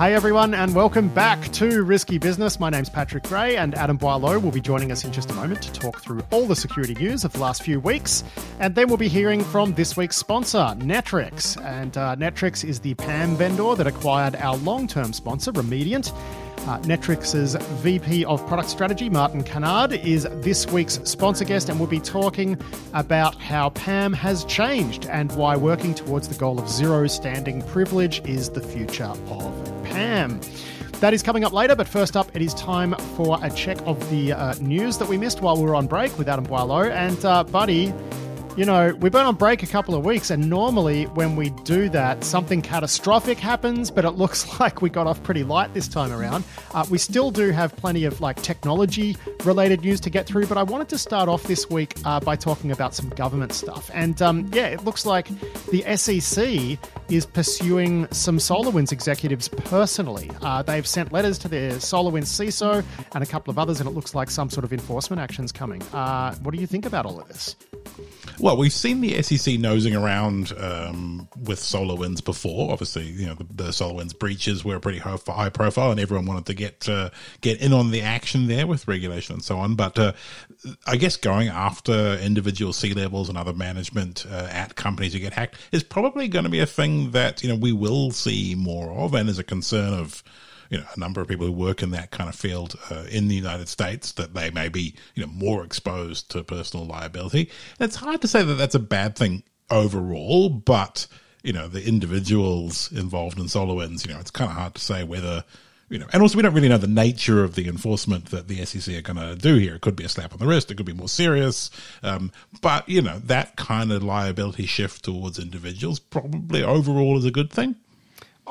Hey everyone, and welcome back to Risky Business. My name's Patrick Gray, and Adam Boileau will be joining us in just a moment to talk through all the security news of the last few weeks. And then we'll be hearing from this week's sponsor, Netwrix. And uh, Netwrix is the PAM vendor that acquired our long term sponsor, Remediant. Uh, Netwrix's VP of Product Strategy, Martin Cannard, is this week's sponsor guest, and we'll be talking about how PAM has changed and why working towards the goal of zero standing privilege is the future of That is coming up later, but first up, it is time for a check of the uh, news that we missed while we were on break with Adam Boileau. And, uh, Buddy, you know, we've been on break a couple of weeks, and normally when we do that, something catastrophic happens, but it looks like we got off pretty light this time around. Uh, we still do have plenty of like technology related news to get through, but I wanted to start off this week uh, by talking about some government stuff. And um, yeah, it looks like the SEC is pursuing some SolarWinds executives personally. Uh, they've sent letters to their SolarWinds CISO and a couple of others, and it looks like some sort of enforcement actions coming. Uh, what do you think about all of this? Well, we've seen the SEC nosing around um, with SolarWinds before. Obviously, you know the, the SolarWinds breaches were pretty high profile, and everyone wanted to get uh, get in on the action there with regulation and so on. But uh, I guess going after individual C levels and other management uh, at companies who get hacked is probably going to be a thing that you know we will see more of, and is a concern of you know, a number of people who work in that kind of field uh, in the United States that they may be, you know, more exposed to personal liability. And it's hard to say that that's a bad thing overall, but you know, the individuals involved in SolarWinds, you know, it's kind of hard to say whether you know, and also we don't really know the nature of the enforcement that the SEC are going to do here. It could be a slap on the wrist. It could be more serious. Um, but you know, that kind of liability shift towards individuals probably overall is a good thing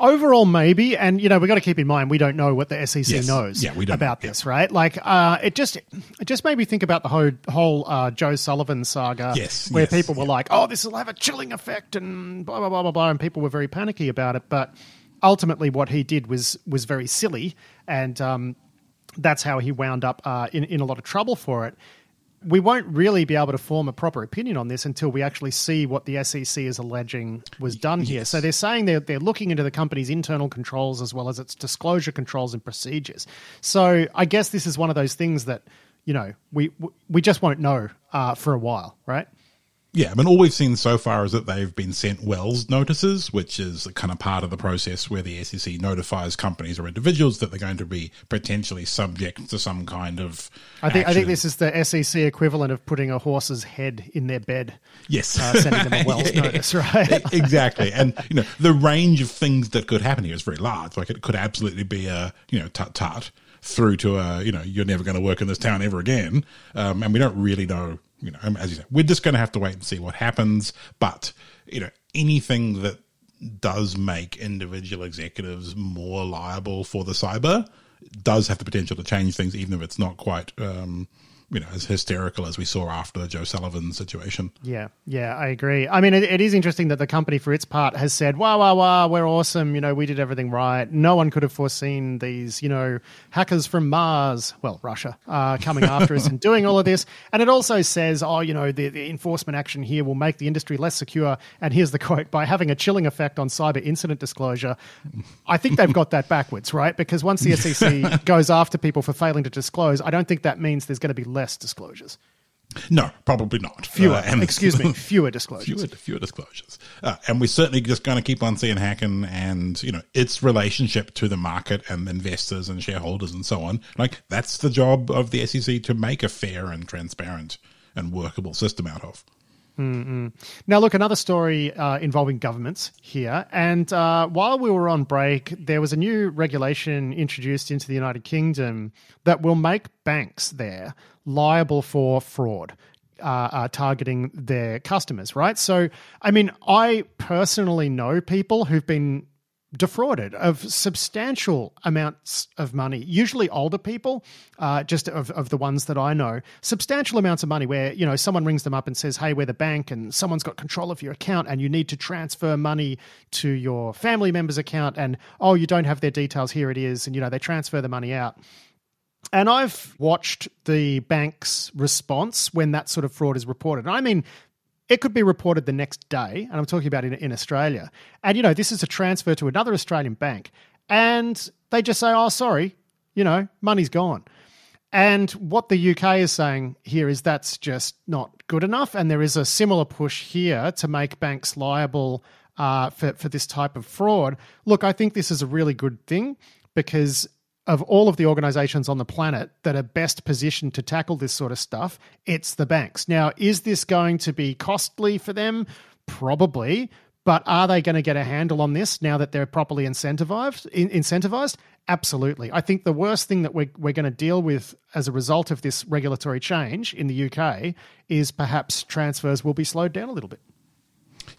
overall maybe and you know we've got to keep in mind we don't know what the sec yes. knows yeah, we don't. about this right? Like uh, it just it just made me think about the whole whole uh, joe sullivan saga yes where yes, people were like oh this will have a chilling effect and blah blah blah blah blah and people were very panicky about it. But ultimately what he did was was very silly and um, that's how he wound up uh, in, in a lot of trouble for it we won't really be able to form a proper opinion on this until we actually see what the SEC is alleging was done here. Yes. So they're saying they're, they're looking into the company's internal controls as well as its disclosure controls and procedures. So I guess this is one of those things that, you know, we we just won't know uh, for a while, right? Yeah, I mean, all we've seen so far is that they've been sent Wells notices, which is kind of part of the process where the SEC notifies companies or individuals that they're going to be potentially subject to some kind of. I think action. I think this is the SEC equivalent of putting a horse's head in their bed. Yes, uh, sending them a Wells yeah, notice, right? exactly, and you know the range of things that could happen here is very large. Like it could absolutely be a you know tut tut through to a you know you're never going to work in this town ever again, um, and we don't really know you know, as you said, we're just going to have to wait and see what happens. But you know, anything that does make individual executives more liable for the cyber does have the potential to change things, even if it's not quite um, you know as hysterical as we saw after the Joe Sullivan situation. Yeah, yeah, I agree. I mean, it, it is interesting that the company, for its part, has said, "Wow, wow, wow, we're awesome. You know, we did everything right. No one could have foreseen these, you know, hackers from Mars, well, Russia, uh, coming after us and doing all of this." And it also says, "Oh, you know, the, the enforcement action here will make the industry less secure." And here's the quote: "By having a chilling effect on cyber incident disclosure." I think they've got that backwards, right? Because once the SEC goes after people for failing to disclose, I don't think that means there's going to be less less disclosures. No, probably not. Fewer, uh, and excuse me, fewer disclosures. Fewer, fewer disclosures. Uh, and we're certainly just going to keep on seeing hacking and, you know, its relationship to the market and investors and shareholders and so on. Like, that's the job of the SEC to make a fair and transparent and workable system out of. Mm-mm. Now, look, another story uh, involving governments here. And uh, while we were on break, there was a new regulation introduced into the United Kingdom that will make banks there liable for fraud. Uh, uh, targeting their customers, right? So, I mean, I personally know people who've been defrauded of substantial amounts of money, usually older people, uh, just of, of the ones that I know, substantial amounts of money where, you know, someone rings them up and says, hey, we're the bank and someone's got control of your account and you need to transfer money to your family member's account and, oh, you don't have their details, here it is. And, you know, they transfer the money out. And I've watched the bank's response when that sort of fraud is reported. I mean, it could be reported the next day, and I'm talking about in, in Australia. And, you know, this is a transfer to another Australian bank. and they just say, oh, sorry, you know, money's gone. And what the UK is saying here is that's just not good enough. And there is a similar push here to make banks liable uh, for, for this type of fraud. Look, I think this is a really good thing because of all of the organizations on the planet that are best positioned to tackle this sort of stuff, it's the banks. Now, is this going to be costly for them? Probably. But are they going to get a handle on this now that they're properly incentivized? Incentivized? Absolutely. I think the worst thing that we're, we're going to deal with as a result of this regulatory change in the UK is perhaps transfers will be slowed down a little bit.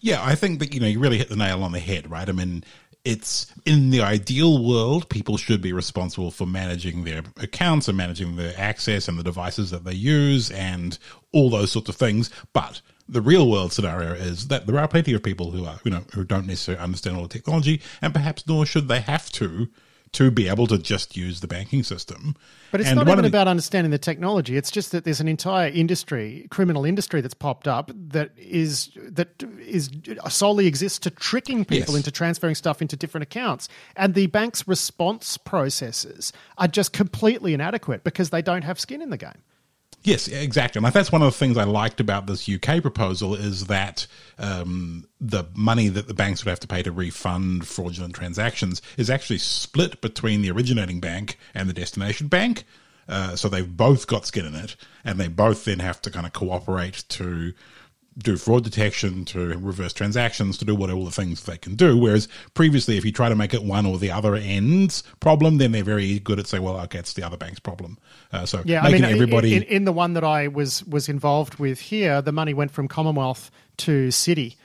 Yeah, I think that you know you really hit the nail on the head, right? I mean, it's in the ideal world, people should be responsible for managing their accounts and managing their access and the devices that they use and all those sorts of things. But the real world scenario is that there are plenty of people who are, you know, who don't necessarily understand all the technology, and perhaps nor should they have to to be able to just use the banking system. But it's and not even the, about understanding the technology. It's just that there's an entire industry, criminal industry, that's popped up that is that is solely exists to tricking people yes. into transferring stuff into different accounts. And the bank's response processes are just completely inadequate because they don't have skin in the game. Yes, exactly. And that's one of the things I liked about this UK proposal is that um, the money that the banks would have to pay to refund fraudulent transactions is actually split between the originating bank and the destination bank. Uh, so they've both got skin in it, and they both then have to kind of cooperate to do fraud detection, to reverse transactions, to do what all the things they can do. Whereas previously, if you try to make it one or the other end's problem, then they're very good at saying, "Well, okay, it's the other bank's problem." Uh, so yeah, making I mean, everybody in, in, the one that I was was involved with here, the money went from Commonwealth to City,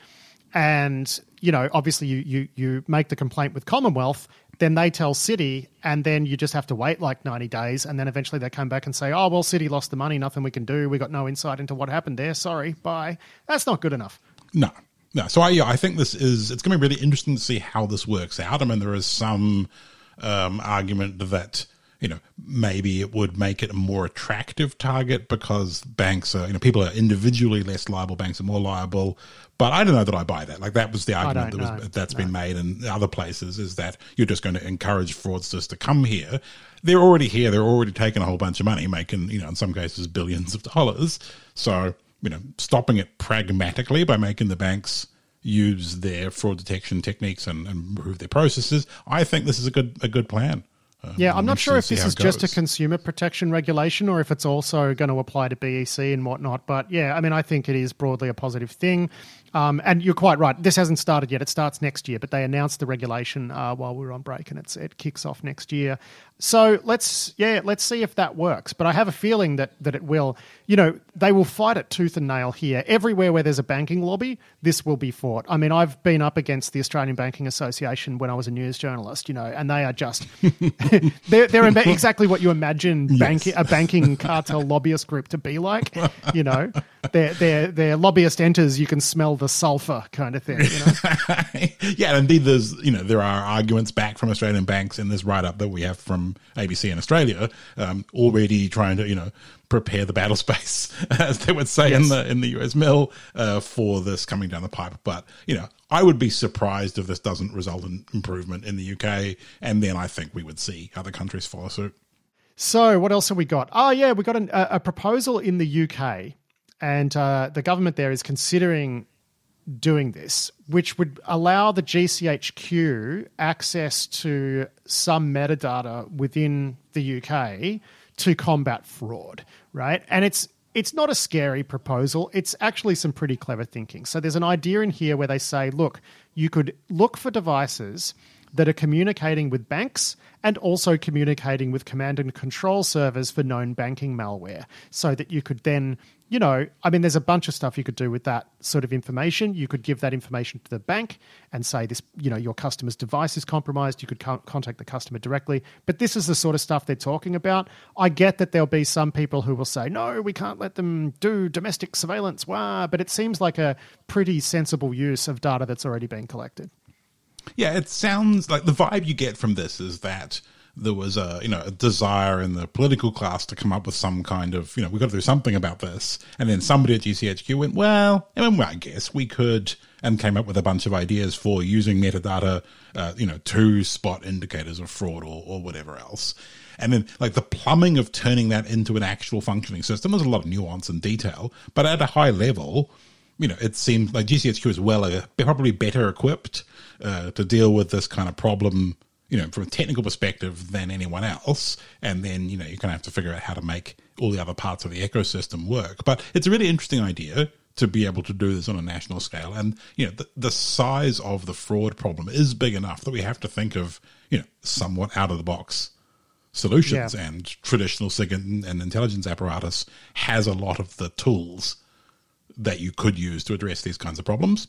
and you know, obviously, you you you make the complaint with Commonwealth, then they tell City, and then you just have to wait like 90 days. And then eventually they come back and say, oh, well, City lost the money, nothing we can do. We got no insight into what happened there. Sorry, bye. That's not good enough. No, no. So I, yeah, I think this is, it's going to be really interesting to see how this works out. I mean, there is some um, argument that you know, maybe it would make it a more attractive target because banks are, you know, people are individually less liable, banks are more liable. But I don't know that I buy that. Like that was the argument that was, that's no. been made in other places is that you're just going to encourage fraudsters to come here. They're already here. They're already taking a whole bunch of money, making, you know, in some cases billions of dollars. So, you know, stopping it pragmatically by making the banks use their fraud detection techniques and, and improve their processes, I think this is a good a good plan. Uh, yeah, I'm not sure if this is just a consumer protection regulation or if it's also going to apply to BEC and whatnot. But yeah, I mean, I think it is broadly a positive thing. Um, and you're quite right. This hasn't started yet. It starts next year, but they announced the regulation uh, while we were on break, and it's it kicks off next year. So let's yeah, let's see if that works. But I have a feeling that that it will. You know, they will fight it tooth and nail here. Everywhere where there's a banking lobby, this will be fought. I mean, I've been up against the Australian Banking Association when I was a news journalist. You know, and they are just they're, they're exactly what you imagine yes. bank, a banking cartel lobbyist group to be like. You know, their their their lobbyist enters, you can smell the sulfur kind of thing. You know? yeah, indeed, there's you know there are arguments back from Australian banks in this write up that we have from ABC in Australia, um, already trying to you know prepare the battle space, as they would say yes. in the in the US mill, uh, for this coming down the pipe. But you know, I would be surprised if this doesn't result in improvement in the UK, and then I think we would see other countries follow suit. So, what else have we got? Oh, yeah, we got an, a, a, proposal in the UK, and uh, the government there is considering doing this, which would allow the GCHQ access to some metadata within the UK to combat fraud, right? And it's it's not a scary proposal. It's actually some pretty clever thinking. So there's an idea in here where they say, look, you could look for devices that are communicating with banks and also communicating with command and control servers for known banking malware so that you could then you know, I mean, there's a bunch of stuff you could do with that sort of information. You could give that information to the bank and say this, you know, your customer's device is compromised. You could co- contact the customer directly. But this is the sort of stuff they're talking about. I get that there'll be some people who will say, no, we can't let them do domestic surveillance. Wah. But it seems like a pretty sensible use of data that's already been collected. Yeah, it sounds like the vibe you get from this is that there was a you know a desire in the political class to come up with some kind of you know we've got to do something about this, and then somebody at GCHQ went, well, I mean, well, I guess we could, and came up with a bunch of ideas for using metadata, uh, you know, to spot indicators of fraud or, or whatever else. And then, like the plumbing of turning that into an actual functioning system, there's a lot of nuance and detail, but at a high level, you know, it seems like GCHQ is well, uh, probably better equipped uh, to deal with this kind of problem you know, from a technical perspective than anyone else. And then, you know, you're going to have to figure out how to make all the other parts of the ecosystem work. But it's a really interesting idea to be able to do this on a national scale. And, you know, the, the size of the fraud problem is big enough that we have to think of, you know, somewhat out of the box solutions. Yeah. And traditional SIGINT, and intelligence apparatus has a lot of the tools that you could use to address these kinds of problems.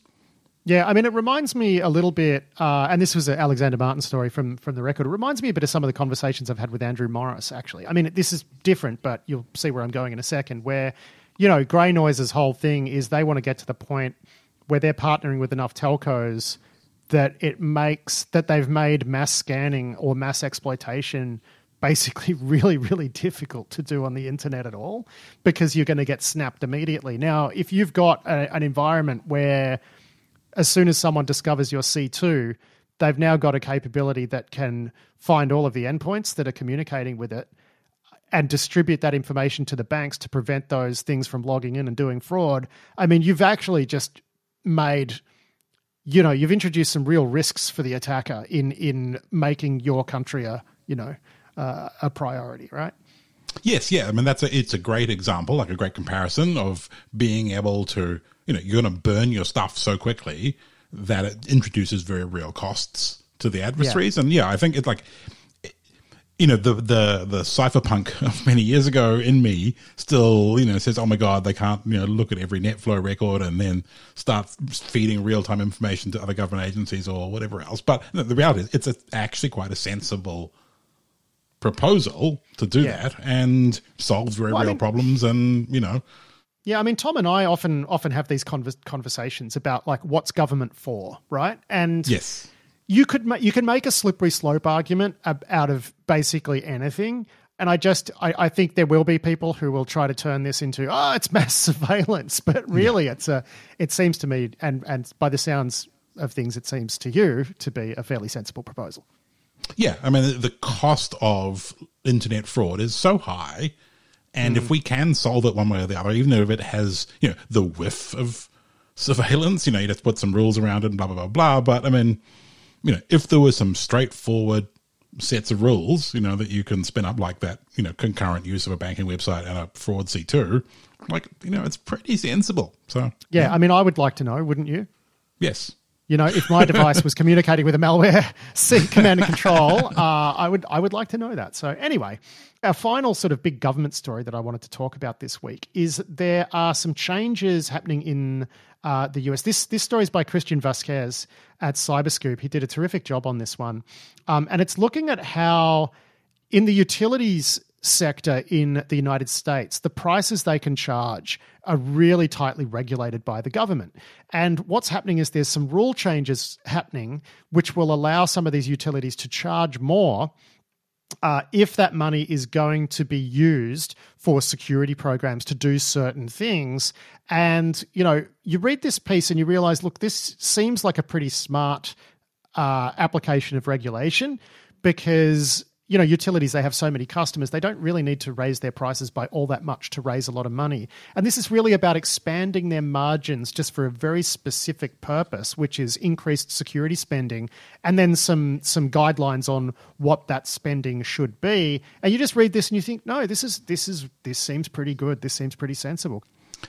Yeah, I mean, it reminds me a little bit, uh, and this was an Alexander Martin story from from the record. It reminds me a bit of some of the conversations I've had with Andrew Morris. Actually, I mean, this is different, but you'll see where I'm going in a second. Where, you know, GreyNoise's whole thing is they want to get to the point where they're partnering with enough telcos that it makes that they've made mass scanning or mass exploitation basically really really difficult to do on the internet at all because you're going to get snapped immediately now if you've got a, an environment where as soon as someone discovers your C2, they've now got a capability that can find all of the endpoints that are communicating with it and distribute that information to the banks to prevent those things from logging in and doing fraud. I mean, you've actually just made you know, you've introduced some real risks for the attacker in in making your country a, you know, uh, a priority, right? Yes, yeah. I mean, that's a, it's a great example, like a great comparison of being able to you know you're going to burn your stuff so quickly that it introduces very real costs to the adversaries. Yeah. And yeah, I think it's like you know the the the cypherpunk of many years ago in me still you know says oh my god they can't you know look at every netflow record and then start feeding real time information to other government agencies or whatever else but the reality is it's a, actually quite a sensible proposal to do yeah. that and solves very well, real I mean, problems and you know yeah, I mean, Tom and I often often have these convers- conversations about like what's government for, right? And yes, you could ma- you can make a slippery slope argument ab- out of basically anything. And I just I, I, think there will be people who will try to turn this into oh it's mass surveillance, but really yeah. it's a it seems to me and and by the sounds of things it seems to you to be a fairly sensible proposal. Yeah, I mean the cost of internet fraud is so high and mm. if we can solve it one way or the other, even if it has, you know, the whiff of surveillance, you know, you just put some rules around it and blah, blah, blah, blah. But I mean, you know, if there were some straightforward sets of rules, you know, that you can spin up like that, you know, concurrent use of a banking website and a fraud C2, like, you know, it's pretty sensible. So, yeah, yeah. I mean, I would like to know, wouldn't you? Yes. You know, if my device was communicating with a malware sync command and control, uh, I would I would like to know that. So anyway, our final sort of big government story that I wanted to talk about this week is there are some changes happening in uh, the US. This this story is by Christian Vasquez at Cyberscoop. He did a terrific job on this one, um, and it's looking at how in the utilities sector in the United States, the prices they can charge are really tightly regulated by the government. And what's happening is there's some rule changes happening which will allow some of these utilities to charge more. Uh, if that money is going to be used for security programs to do certain things. And, you know, you read this piece and you realize, look, this seems like a pretty smart uh, application of regulation because you know, utilities, they have so many customers, they don't really need to raise their prices by all that much to raise a lot of money. And this is really about expanding their margins just for a very specific purpose, which is increased security spending, and then some some guidelines on what that spending should be. And you just read this and you think, no, this is this is this seems pretty good. This seems pretty sensible.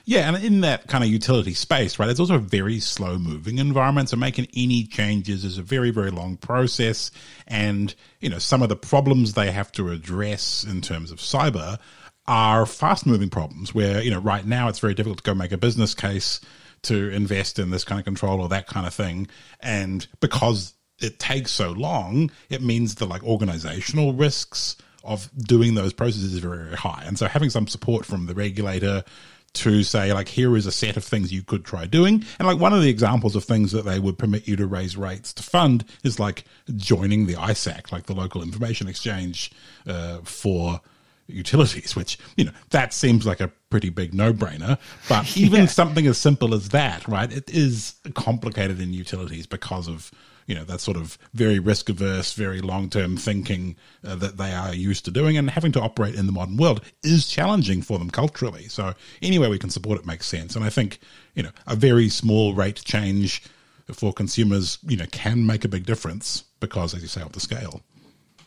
Yeah, and in that kind of utility space, right, it's also a very slow moving environment. So making any changes is a very, very long process. And, you know, some of the problems they have to address in terms of cyber are fast moving problems where, you know, right now it's very difficult to go make a business case to invest in this kind of control or that kind of thing. And because it takes so long, it means the like organizational risks of doing those processes is very, very high. And so having some support from the regulator to say like here is a set of things you could try doing and like one of the examples of things that they would permit you to raise rates to fund is like joining the ISAC like the local information exchange uh, for utilities which you know that seems like a pretty big no-brainer but even Yeah. something as simple as that right it is complicated in utilities because of you know that sort of very risk averse very long-term thinking uh, that they are used to doing and having to operate in the modern world is challenging for them culturally. So any way we can support it makes sense. And i think you know a very small rate change for consumers you know can make a big difference because as you say of the scale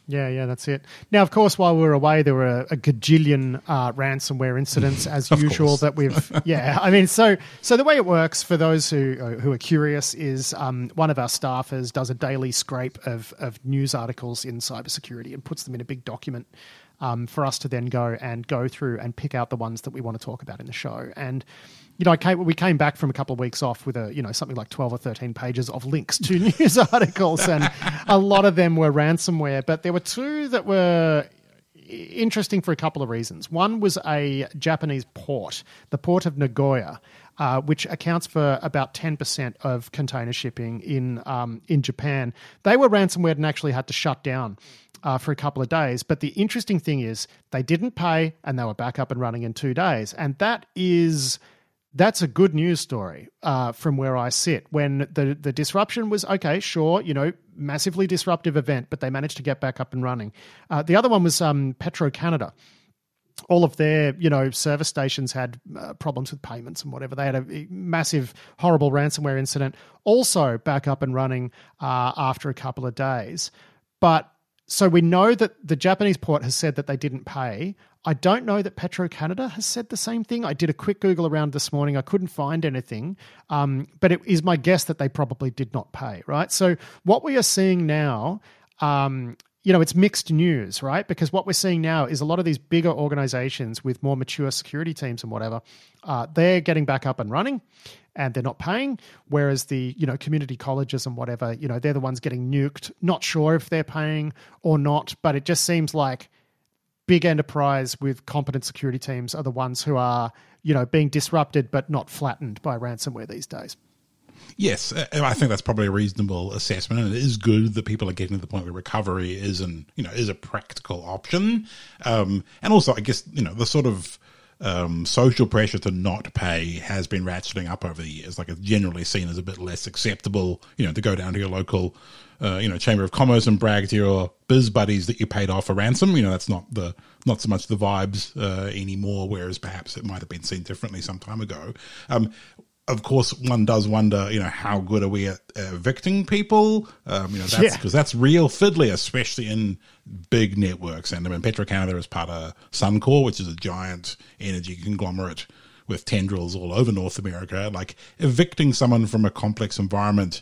Yeah, yeah, that's it. Now, of course, while we were away, there were a gajillion uh, ransomware incidents, as usual. course. That we've, yeah, I mean, so so the way it works for those who uh, who are curious is um, one of our staffers does a daily scrape of of news articles in cybersecurity and puts them in a big document um, for us to then go and go through and pick out the ones that we want to talk about in the show. And you know, I came, we came back from a couple of weeks off with a you know something like twelve or thirteen pages of links to news articles, and a lot of them were ransomware. But there were two that were interesting for a couple of reasons. One was a Japanese port, the port of Nagoya, uh, which accounts for about 10% of container shipping in, um, in Japan. They were ransomware and actually had to shut down. Uh, for a couple of days. But the interesting thing is they didn't pay and they were back up and running in two days. And that is that's a good news story uh, from where I sit. When the the disruption was okay, sure, you know, massively disruptive event, but they managed to get back up and running. Uh, the other one was um, Petro Canada. All of their, you know, service stations had uh, problems with payments and whatever. They had a massive, horrible ransomware incident. Also back up and running uh, after a couple of days, but so we know that the Japanese port has said that they didn't pay. I don't know that Petro Canada has said the same thing. I did a quick Google around this morning. I couldn't find anything, um, but it is my guess that they probably did not pay. Right. So what we are seeing now. Um, you know, it's mixed news, right? Because what we're seeing now is a lot of these bigger organizations with more mature security teams and whatever, uh, they're getting back up and running and they're not paying. Whereas the, you know, community colleges and whatever, you know, they're the ones getting nuked. Not sure if they're paying or not, but it just seems like big enterprise with competent security teams are the ones who are, you know, being disrupted but not flattened by ransomware these days. Yes, I think that's probably a reasonable assessment, and it is good that people are getting to the point where recovery is an you know is a practical option, um, and also I guess you know the sort of um, social pressure to not pay has been ratcheting up over the years. Like it's generally seen as a bit less acceptable, you know, to go down to your local, uh, you know, chamber of commerce and brag to your biz buddies that you paid off a ransom. You know, that's not the not so much the vibes uh, anymore. Whereas perhaps it might have been seen differently some time ago. Um, of course, one does wonder, you know, how good are we at evicting people? Um, you know, that's Yeah. because that's real fiddly, especially in big networks. And I mean, Petro Canada is part of Suncor, which is a giant energy conglomerate with tendrils all over North America. Like evicting someone from a complex environment,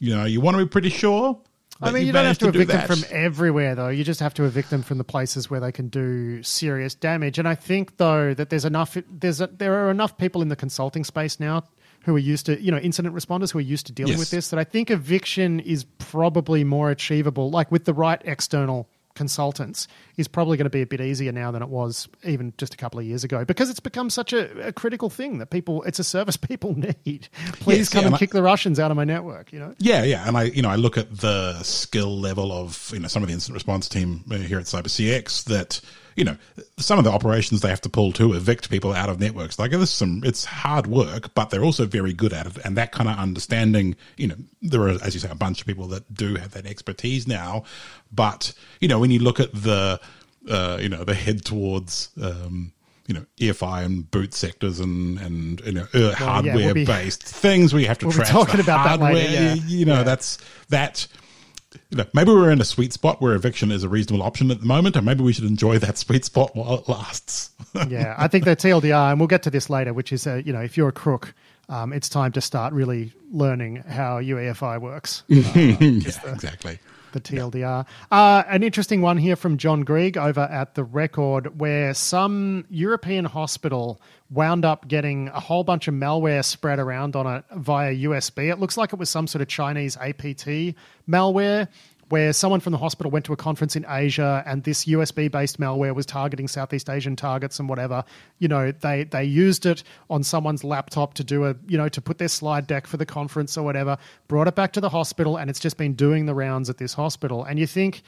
you know, you want to be pretty sure. I mean, you don't have to do evict them from everywhere, though. You just have to evict them from the places where they can do serious damage. And I think, though, that there's enough. There's a, there are enough people in the consulting space now who are used to, you know, incident responders who are used to dealing Yes. with this. That I think eviction is probably more achievable, like with the right external consultants, is probably going to be a bit easier now than it was even just a couple of years ago because it's become such a, a critical thing that people. It's a service people need. Please Yes, come yeah, and and I- kick the Russians out of my network. You know. Yeah, yeah, and I, you know, I look at the skill level of you know some of the incident response team uh, here at CyberCX that you know some of the operations they have to pull to evict people out of networks. Like there's some, it's hard work, but they're also very good at it, and that kind of understanding. You know, there are, as you say, a bunch of people that do have that expertise now, but you know, when you look at the, uh, you know, the head towards. Um, you know, EFI and boot sectors and and you know uh, hardware we'll be- based things where you have to we'll track talking about that hardware. later, yeah. You, you know, Yeah. that's that. You know, maybe we're in a sweet spot where eviction is a reasonable option at the moment, and maybe we should enjoy that sweet spot while it lasts. yeah, I think the TLDR, and we'll get to this later, which is, uh, you know, if you're a crook, um, it's time to start really learning how UEFI works. Uh, yeah, exactly. The TLDR. Uh, an interesting one here from John Greig over at The Record, where some European hospital wound up getting a whole bunch of malware spread around on it via USB. It looks like it was some sort of Chinese APT malware, where someone from the hospital went to a conference in Asia and this USB based malware was targeting Southeast Asian targets and whatever. You know, they they used it on someone's laptop to do a you know to put their slide deck for the conference or whatever. Brought it back to the hospital and it's just been doing the rounds at this hospital. And you think,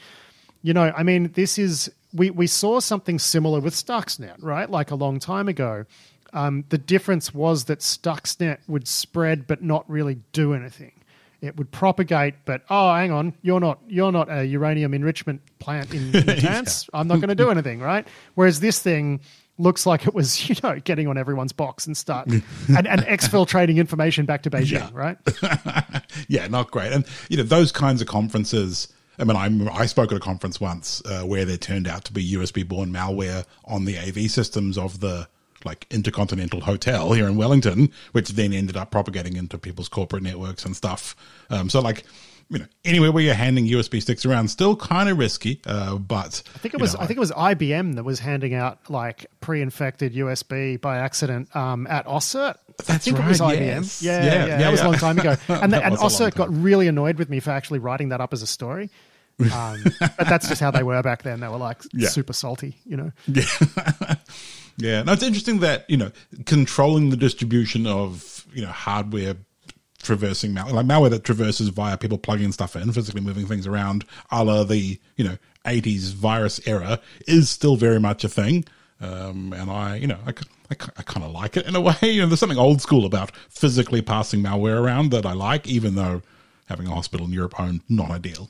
you know, I mean, this is we we saw something similar with Stuxnet, right? Like a long time ago. Um, the difference was that Stuxnet would spread but not really do anything it would propagate, but oh, hang on, you're not you're not a uranium enrichment plant in, in Natanz. yeah. I'm not going to do anything, right? Whereas this thing looks like it was, you know, getting on everyone's box and start and, and exfiltrating information back to Beijing, yeah. right? yeah, not great. And you know, those kinds of conferences. I mean, I, I spoke at a conference once uh, where there turned out to be USB borne malware on the AV systems of the like Intercontinental Hotel here in Wellington, which then ended up propagating into people's corporate networks and stuff. Um, so like, you know, anywhere where you're handing USB sticks around, still kind of risky. Uh, but I think it was know, I think it was IBM that was handing out like pre-infected USB by accident um, at AusCERT. That's I think right, it was IBM. Yes. Yeah, yeah, yeah, yeah, that was a long time ago. And, the, and AusCERT got really annoyed with me for actually writing that up as a story. Um, but that's just how they were back then. They were like yeah. super salty, you know. Yeah. Yeah, no, it's interesting that you know controlling the distribution of you know hardware traversing malware, like malware that traverses via people plugging stuff in, physically moving things around, a la the you know '80s virus era, is still very much a thing. Um, and I, you know, I, I, I kind of like it in a way. You know, there's something old school about physically passing malware around that I like, even though having a hospital in Europe owned not ideal.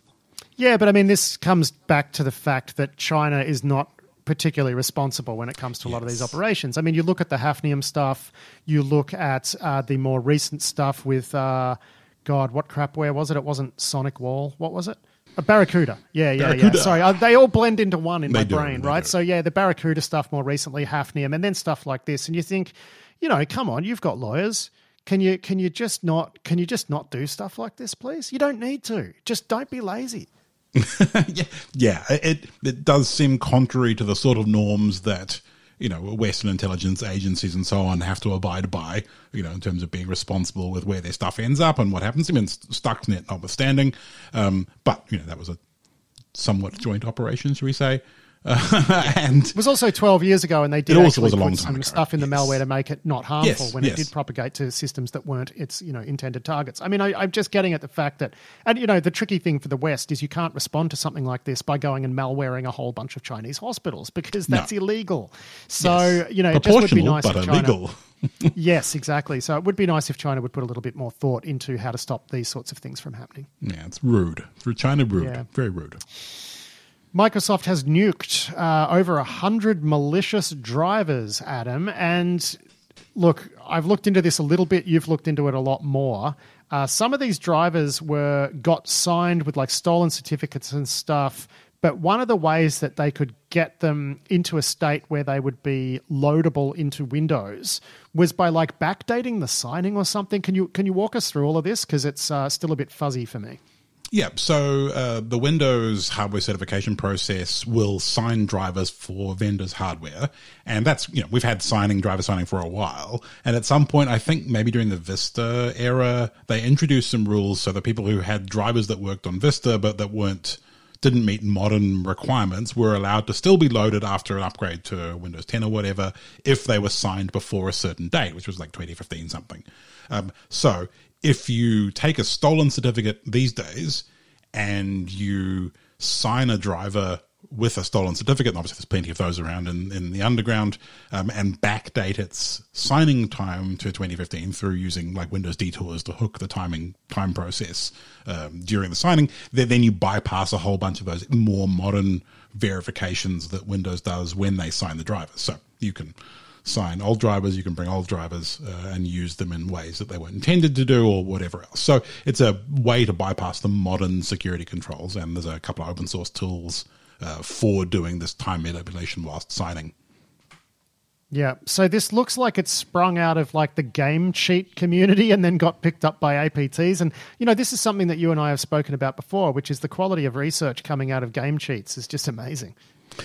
Yeah, but I mean, this comes back to the fact that China is not particularly responsible when it comes to a yes. lot of these operations. I mean, you look at the Hafnium stuff, you look at uh, the more recent stuff with, uh, God, what crapware was it? It wasn't SonicWall. What was it? A Barracuda. Yeah, yeah, Barracuda. yeah. Sorry, uh, they all blend into one in they my do, brain, right? Do. So, yeah, the Barracuda stuff more recently, Hafnium, and then stuff like this. And you think, you know, come on, you've got lawyers. Can you can you just not can you just not do stuff like this, please? You don't need to. Just don't be lazy. yeah, yeah. It it does seem contrary to the sort of norms that you know Western intelligence agencies and so on have to abide by. You know, in terms of being responsible with where their stuff ends up and what happens. I mean, Stuxnet notwithstanding, um, but you know that was a somewhat joint operation, shall we say? Uh, and it was also 12 years ago, and they did also was a long put some ago. stuff in yes. the malware to make it not harmful yes, when yes. it did propagate to systems that weren't its you know intended targets. I mean, I, am just getting at the fact that, and you know, the tricky thing for the West is you can't respond to something like this by going and malwaring a whole bunch of Chinese hospitals because that's no. illegal. So you know, it just would be nice but if China, illegal. yes, exactly. So it would be nice if China would put a little bit more thought into how to stop these sorts of things from happening. Yeah, it's rude. For China, rude. Yeah. Very rude. Microsoft has nuked uh, over a hundred malicious drivers, Adam. And look, I've looked into this a little bit. You've looked into it a lot more. Uh, some of these drivers were got signed with like stolen certificates and stuff. But one of the ways that they could get them into a state where they would be loadable into Windows was by like backdating the signing or something. Can you can you walk us through all of this because it's uh, still a bit fuzzy for me? Yeah, so uh, the Windows hardware certification process will sign drivers for vendors' hardware, and that's you know we've had signing driver signing for a while, and at some point I think maybe during the Vista era they introduced some rules so that people who had drivers that worked on Vista but that weren't didn't meet modern requirements were allowed to still be loaded after an upgrade to Windows 10 or whatever if they were signed before a certain date, which was like 2015 something. Um, so if you take a stolen certificate these days and you sign a driver with a stolen certificate, and obviously there's plenty of those around in, in the underground, um, and backdate its signing time to 2015 through using like Windows detours to hook the timing time process um, during the signing, then, then you bypass a whole bunch of those more modern verifications that Windows does when they sign the drivers. So you can sign old drivers, you can bring old drivers uh, and use them in ways that they weren't intended to do or whatever else. So it's a way to bypass the modern security controls, and there's a couple of open source tools uh, for doing this time manipulation whilst signing. Yeah, so this looks like it's sprung out of like the game cheat community and then got picked up by APTs. And, you know, this is something that you and I have spoken about before, which is the quality of research coming out of game cheats is just amazing.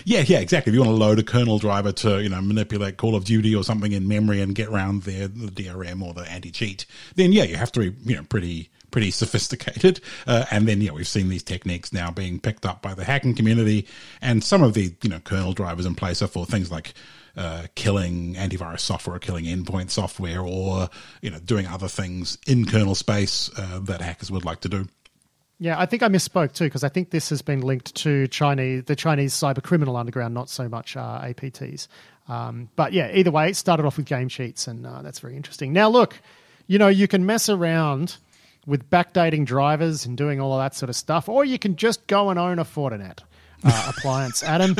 Yeah, yeah, exactly. If you want to load a kernel driver to, you know, manipulate Call of Duty or something in memory and get around the, the DRM or the anti cheat, then yeah, you have to be, you know, pretty pretty sophisticated. Uh, and then, yeah, we've seen these techniques now being picked up by the hacking community, and some of the you know kernel drivers in place are for things like uh, killing antivirus software, killing endpoint software, or you know doing other things in kernel space uh, that hackers would like to do. Yeah, I think I misspoke too because I think this has been linked to Chinese, the Chinese cyber criminal underground, not so much uh, APTs. Um, but yeah, either way, it started off with game sheets, and uh, that's very interesting. Now, look, you know, you can mess around with backdating drivers and doing all of that sort of stuff, or you can just go and own a Fortinet uh, appliance, Adam.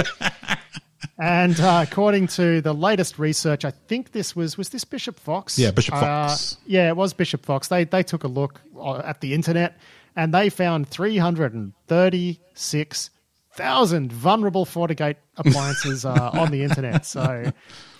And uh, according to the latest research, I think this was was this Bishop Fox. Yeah, Bishop Fox. Uh, yeah, it was Bishop Fox. They they took a look uh, at the internet and they found three hundred and thirty six thousand vulnerable FortiGate appliances uh, on the internet. So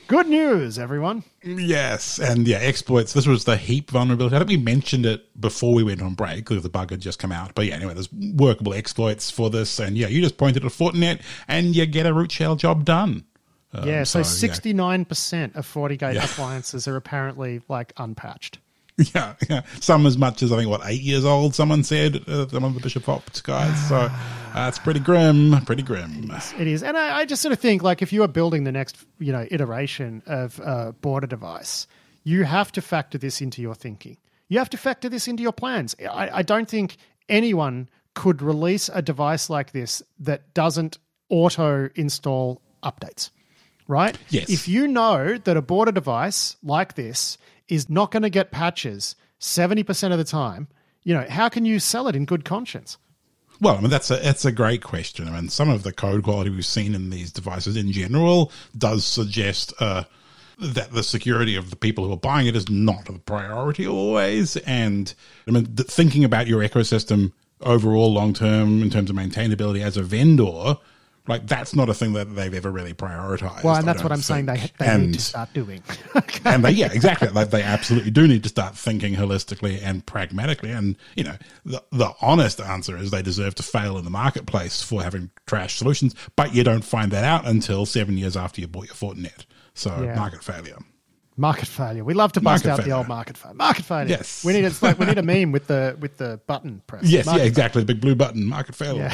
Good news, everyone. Yes, and yeah, exploits. This was the heap vulnerability. I think we mentioned it before we went on break because the bug had just come out. But yeah, anyway, there's workable exploits for this, and yeah, you just pointed at Fortinet and you get a root shell job done. Um, yeah, so sixty nine percent of FortiGate yeah. appliances are apparently like unpatched. Yeah, yeah, some as much as I think what eight years old. Someone said uh, some of the Bishop Fox guys. So uh, it's pretty grim, pretty grim. It is, it is. and I, I, just sort of think like if you are building the next you know iteration of a border device, you have to factor this into your thinking. You have to factor this into your plans. I, I don't think anyone could release a device like this that doesn't auto install updates. Right? Yes. If you know that a border device like this is not going to get patches 70% of the time, you know, how can you sell it in good conscience? Well, I mean that's a that's a great question. I mean, some of the code quality we've seen in these devices in general does suggest uh, that the security of the people who are buying it is not a priority always. And I mean, thinking about your ecosystem overall, long term, in terms of maintainability as a vendor, like that's not a thing that they've ever really prioritized. Well, and that's what I'm think. saying they, they and, need to start doing. okay. And they, yeah, exactly. Like they absolutely do need to start thinking holistically and pragmatically. And you know, the the honest answer is they deserve to fail in the marketplace for having trash solutions. But you don't find that out until seven years after you bought your Fortinet. So yeah. market failure. Market failure. We love to bust market out failure. the old market failure. Market failure. Yes. We need it's like we need a meme with the with the button press. Yes, market yeah, exactly. The big blue button. Market failure.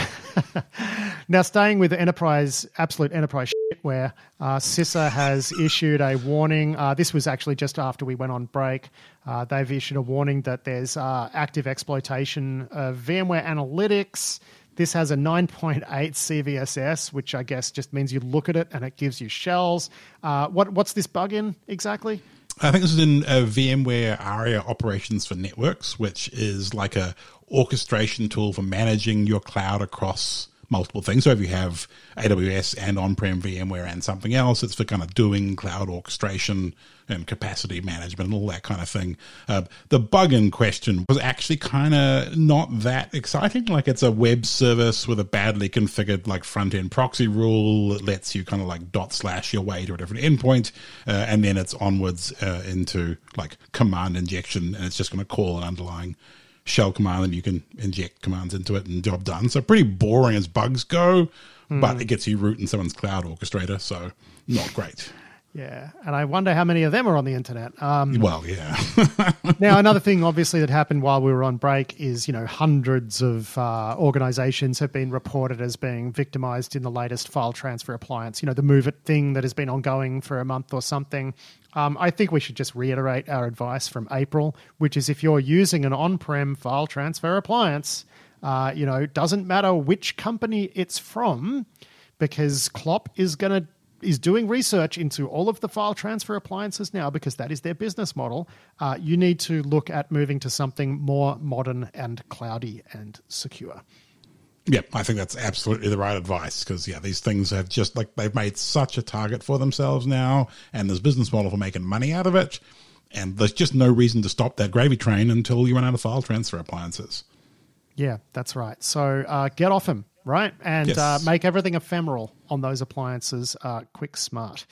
Yeah. now, staying with the enterprise, absolute enterprise shit, where uh, CISA has issued a warning. Uh, this was actually just after we went on break. Uh, they've issued a warning that there's uh, active exploitation of VMware Analytics this has a 9.8 CVSS, which I guess just means you look at it and it gives you shells. Uh, what what's this bug in exactly? I think this is in VMware ARIA Operations for Networks, which is like a orchestration tool for managing your cloud across multiple things. So if you have AWS and on-prem VMware and something else, it's for kind of doing cloud orchestration and capacity management and all that kind of thing. Uh, the bug in question was actually kind of not that exciting. Like it's a web service with a badly configured like front end proxy rule that lets you kind of like dot slash your way to a different endpoint, uh, and then it's onwards uh, into like command injection, and it's just going to call an underlying shell command and you can inject commands into it and job done. So pretty boring as bugs go, mm. but it gets you root in someone's cloud orchestrator, so not great. Yeah, and I wonder how many of them are on the internet. Um, well, yeah. now, another thing, obviously, that happened while we were on break is, you know, hundreds of uh, organizations have been reported as being victimized in the latest file transfer appliance. You know, the MOVEit thing that has been ongoing for a month or something. Um, I think we should just reiterate our advice from April, which is if you're using an on-prem file transfer appliance, uh, you know, doesn't matter which company it's from, because Clop is going to is doing research into all of the file transfer appliances now because that is their business model. Uh, you need to look at moving to something more modern and cloudy and secure. Yeah, I think that's absolutely the right advice because yeah, these things have just like they've made such a target for themselves now, and there's business model for making money out of it, and there's just no reason to stop that gravy train until you run out of file transfer appliances. Yeah, that's right. So uh, get off them, right, and yes. uh, make everything ephemeral on those appliances. Uh, quick, smart.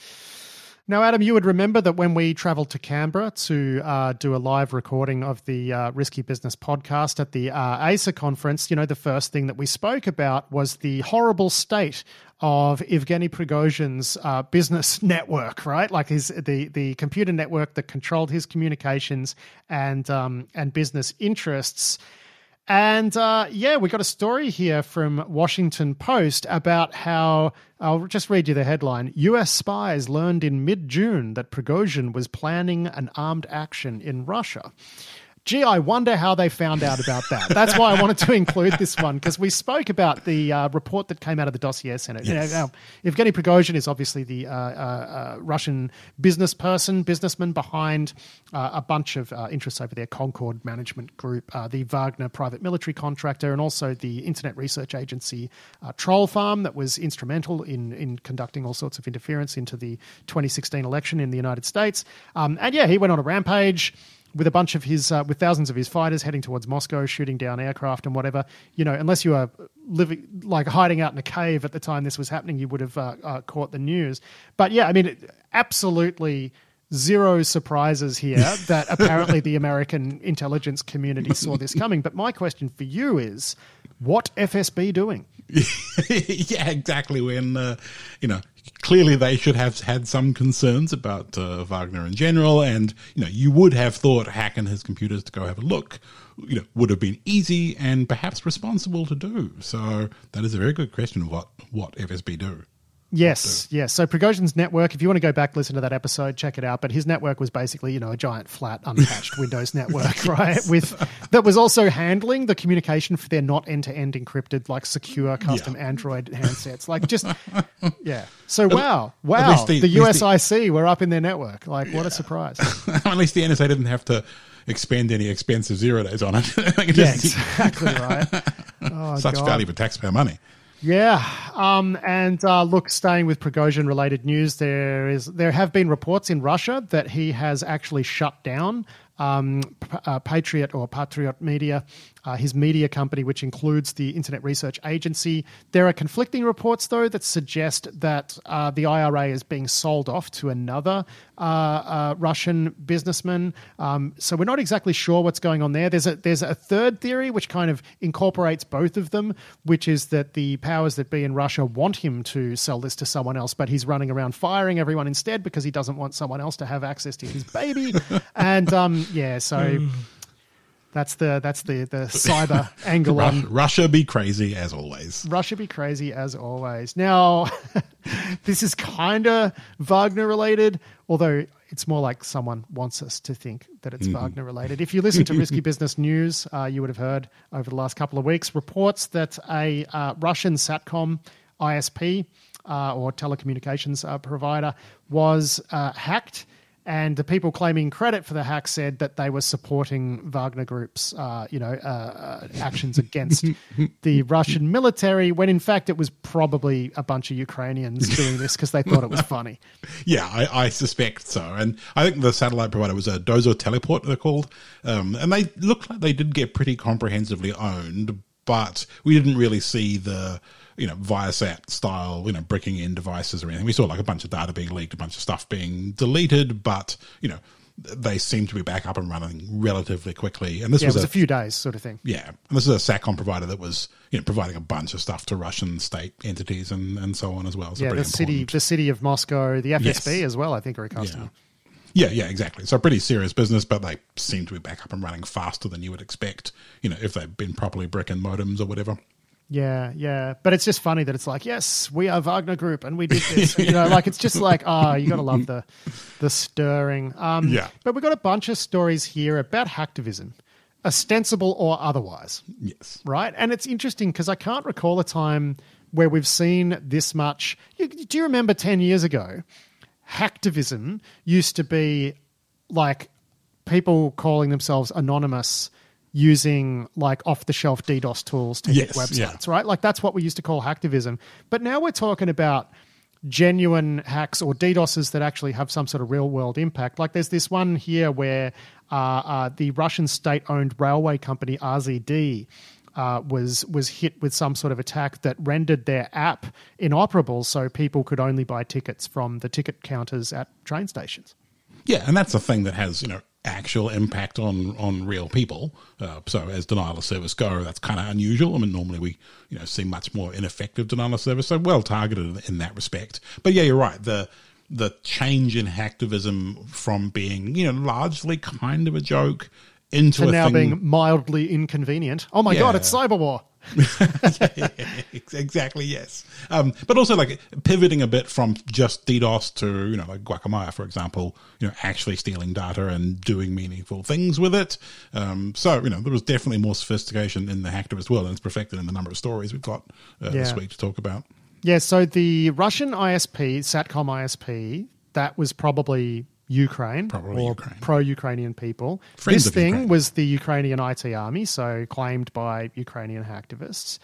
Now, Adam, you would remember that when we travelled to Canberra to uh, do a live recording of the uh, Risky Business podcast at the uh, ASA conference, you know, the first thing that we spoke about was the horrible state of Evgeny Prigozhin's uh, business network, right? Like his the the computer network that controlled his communications and um, and business interests. And uh, yeah, we got a story here from Washington Post about how I'll just read you the headline. US spies learned in mid June that Prigozhin was planning an armed action in Russia. Gee, I wonder how they found out about that. That's why I wanted to include this one because we spoke about the uh, report that came out of the dossier center. Yes. You know, Evgeny Prigozhin is obviously the uh, uh, uh, Russian business person, businessman behind uh, a bunch of uh, interests over there Concord Management Group, uh, the Wagner private military contractor, and also the internet research agency uh, Troll Farm that was instrumental in, in conducting all sorts of interference into the 2016 election in the United States. Um, and yeah, he went on a rampage with a bunch of his uh, with thousands of his fighters heading towards Moscow, shooting down aircraft and whatever. You know, unless you were living like hiding out in a cave at the time this was happening, you would have uh, uh, caught the news. But yeah, I mean, it, absolutely zero surprises here that apparently the American intelligence community saw this coming. But my question for you is, what FSB doing? yeah, exactly. When uh, you know, clearly they should have had some concerns about uh, Wagner in general, and you know, you would have thought hacking his computers to go have a look, you know, would have been easy and perhaps responsible to do. So that is a very good question. What what FSB do? Yes, yes. So Prigozhin's network, if you want to go back listen to that episode, check it out. But his network was basically, you know, a giant flat unpatched Windows network, right? With that was also handling the communication for their not end to end encrypted, like secure custom Yeah. Android handsets. Like just yeah. So wow, wow. The, the- least the- USIC were up in their network. Like what a surprise. At least the NSA didn't have to expend any expensive zero days on it. Yeah, exactly right. Oh, Such God. value for taxpayer money. Yeah, um, and uh, look, staying with Prigozhin-related news, there is there have been reports in Russia that he has actually shut down um, uh, Patriot or Patriot Media, uh, his media company, which includes the Internet Research Agency. There are conflicting reports, though, that suggest that uh, the IRA is being sold off to another uh, uh, Russian businessman. Um, so we're not exactly sure what's going on there. There's a there's a third theory which kind of incorporates both of them, which is that the powers that be in Russia want him to sell this to someone else, but he's running around firing everyone instead because he doesn't want someone else to have access to his baby. and um, yeah, so. That's the that's the the cyber angle Ru- on Russia be crazy as always. Russia be crazy as always. Now, this is kind of Wagner related, although it's more like someone wants us to think that it's Wagner related. If you listen to Risky Business News, uh, you would have heard over the last couple of weeks reports that a uh, Russian SATCOM ISP uh, or telecommunications uh, provider was uh, hacked. And the people claiming credit for the hack said that they were supporting Wagner Group's, uh, you know, uh, uh, actions against the Russian military, when in fact it was probably a bunch of Ukrainians doing this because they thought it was funny. Yeah, I, I suspect so. And I think the satellite provider was a Dozor-Teleport, they're called. Um, and they looked like they did get pretty comprehensively owned, but we didn't really see the, you know, Viasat style, you know, bricking in devices or anything. We saw like a bunch of data being leaked, a bunch of stuff being deleted, but, you know, they seem to be back up and running relatively quickly. And this Yeah, it was, was a, a few days sort of thing. yeah, and this is a SATCOM provider that was, you know, providing a bunch of stuff to Russian state entities and, and so on as well. So yeah, the city, the city of Moscow, the FSB Yes. as well. I think are a Yeah. customer. Yeah, yeah, exactly. So pretty serious business, but they seem to be back up and running faster than you would expect, you know, if they've been properly bricking modems or whatever. Yeah, yeah, but it's just funny that it's like, yes, we are Wagner Group, and we did this. you know, like it's just like, ah, you got to love the the stirring. Um, Yeah. But we've got a bunch of stories here about hacktivism, ostensible or otherwise, Yes. right? And it's interesting because I can't recall a time where we've seen this much. You, do you remember ten years ago? Hacktivism used to be like people calling themselves anonymous using like off the shelf DDoS tools to hit websites, yeah. right? Like that's what we used to call hacktivism. But now we're talking about genuine hacks or DDoSes that actually have some sort of real world impact. Like there's this one here where uh, uh, the Russian state owned railway company RZD. Uh, was was hit with some sort of attack that rendered their app inoperable, so people could only buy tickets from the ticket counters at train stations. Yeah, and that's a thing that has you know actual impact on on real people. Uh, so as denial of service go, that's kind of unusual. I mean, normally we you know see much more ineffective denial of service, so well targeted in that respect. But yeah, you're right. The the change in hacktivism from being you know largely kind of a joke into to now thing, being mildly inconvenient. Oh my Yeah. god, it's cyber war. exactly yes. Um, but also like pivoting a bit from just DDoS to you know like Guacamaya for example you know actually stealing data and doing meaningful things with it. Um, so you know there was definitely more sophistication in the hacker as well, and it's perfected in the number of stories we've got uh, this week to talk about. Yeah, so the Russian ISP, Satcom ISP, that was probably Ukraine Probably or Ukraine. pro-Ukrainian people. Friends this thing Ukraine. was the Ukrainian IT army, so claimed by Ukrainian hacktivists.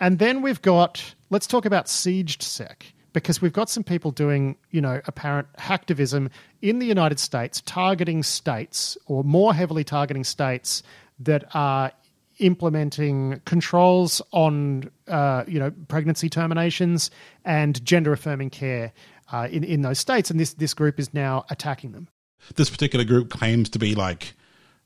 And then we've got let's talk about SiegedSec because we've got some people doing, you know, apparent hacktivism in the United States targeting states or more heavily targeting states that are implementing controls on uh, you know pregnancy terminations and gender affirming care uh, in in those states, and this this group is now attacking them. this particular group claims to be like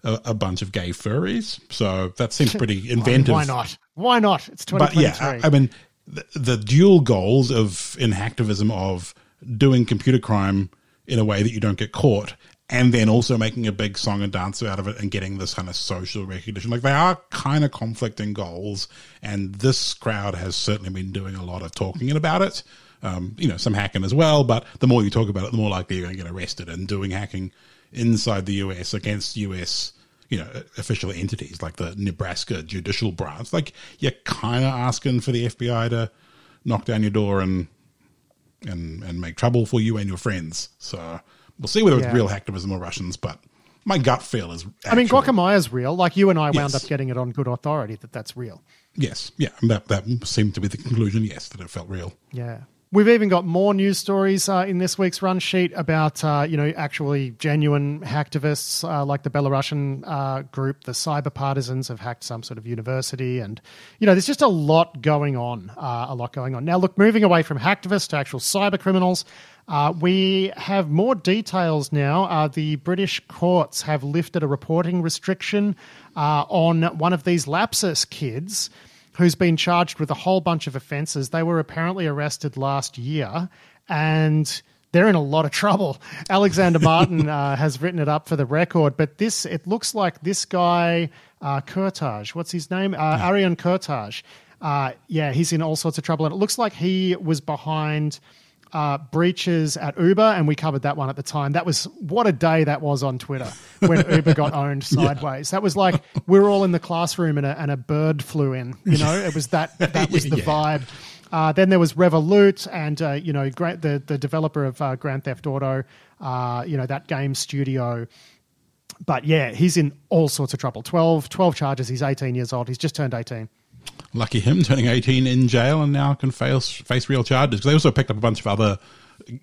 a, a bunch of gay furries so that seems pretty inventive Why not? Why not? It's but 2023. yeah, I, I mean, the, the dual goals of in hacktivism of doing computer crime in a way that you don't get caught, and then also making a big song and dance out of it and getting this kind of social recognition. Like they are kind of conflicting goals, and this crowd has certainly been doing a lot of talking about it. Um, you know, some hacking as well, but the more you talk about it, the more likely you're going to get arrested and doing hacking inside the US against US you know, official entities like the Nebraska judicial branch. Like you're kind of asking for the FBI to knock down your door and and and make trouble for you and your friends. So we'll see whether Yeah. it's real hacktivism or Russians, but my gut feel is. I mean, actual- Guacamaya's real. Like you and I wound Yes. up getting it on good authority that that's real. Yes, yeah, that that seemed to be the conclusion. Yes, that it felt real. Yeah. We've even got more news stories uh, in this week's run sheet about, uh, you know, actually genuine hacktivists uh, like the Belarusian uh, group, the Cyber Partisans, have hacked some sort of university. And, you know, there's just a lot going on. Uh, a lot going on. Now, look, moving away from hacktivists to actual cyber criminals, uh, we have more details now. The British courts have lifted a reporting restriction on one of these Lapsus kids who's been charged with a whole bunch of offences. They were apparently arrested last year and they're in a lot of trouble. Alexander Martin uh, has written it up for the record, but this it looks like this guy uh, Kurtaj, what's his name? Uh, Arion Kurtaj. Uh, yeah, he's in all sorts of trouble, and it looks like he was behind uh, breaches at Uber, and we covered that one at the time. That was what a day that was on Twitter when Uber got owned sideways. That was like we were all in the classroom and a, and a bird flew in. You know, it was that that was the Yeah. vibe. Uh, then there was Revolut, and uh, you know, Gra- the the developer of uh, Grand Theft Auto. Uh, you know that game studio. But yeah, he's in all sorts of trouble. 12, 12 charges. He's 18 years old. He's just turned 18. Lucky him, turning 18 in jail and now can face, face real charges. 'Cause they also picked up a bunch of other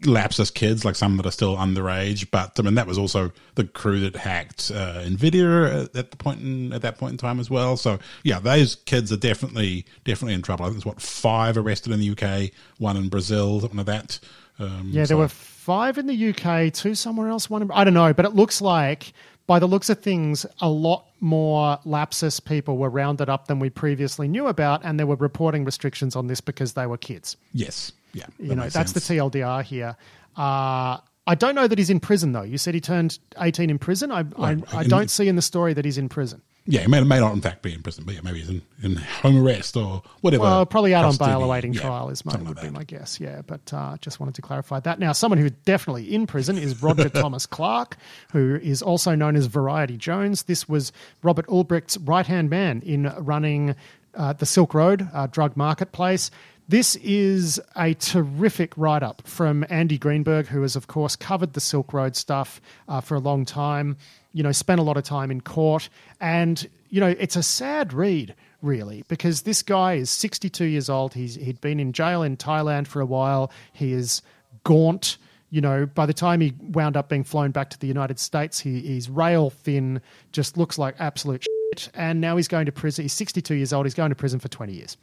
lapsus kids, like some that are still underage. But I mean, that was also the crew that hacked uh, Nvidia at, the point in, at that point in time as well. So yeah, those kids are definitely definitely in trouble. I think there's what five arrested in the UK, one in Brazil, something like that. Um, Yeah, so- there were five in the UK, two somewhere else, one in, I don't know, but it looks like by the looks of things, a lot more lapsus people were rounded up than we previously knew about, and there were reporting restrictions on this because they were kids. yes, yeah, You know, that's the TLDR here. Uh, I don't know that he's in prison though. You said he turned 18 in prison. I, I, I don't see in the story that he's in prison. Yeah, he may, may not in fact be in prison, but yeah, maybe he's in, in home arrest or whatever. Well, probably out on bail awaiting Yeah, trial is my, would like be my guess. Yeah, but uh, just wanted to clarify that. Now, someone who's definitely in prison is Roger Thomas Clark, who is also known as Variety Jones. This was Robert Ulbricht's right hand man in running uh, the Silk Road uh, drug marketplace. This is a terrific write up from Andy Greenberg, who has, of course, covered the Silk Road stuff uh, for a long time, you know, spent a lot of time in court. And, you know, it's a sad read, really, because this guy is 62 years old. He's, he'd been in jail in Thailand for a while. He is gaunt. You know, by the time he wound up being flown back to the United States, he, he's rail thin, just looks like absolute shit. and now he's going to prison. He's 62 years old. He's going to prison for 20 years.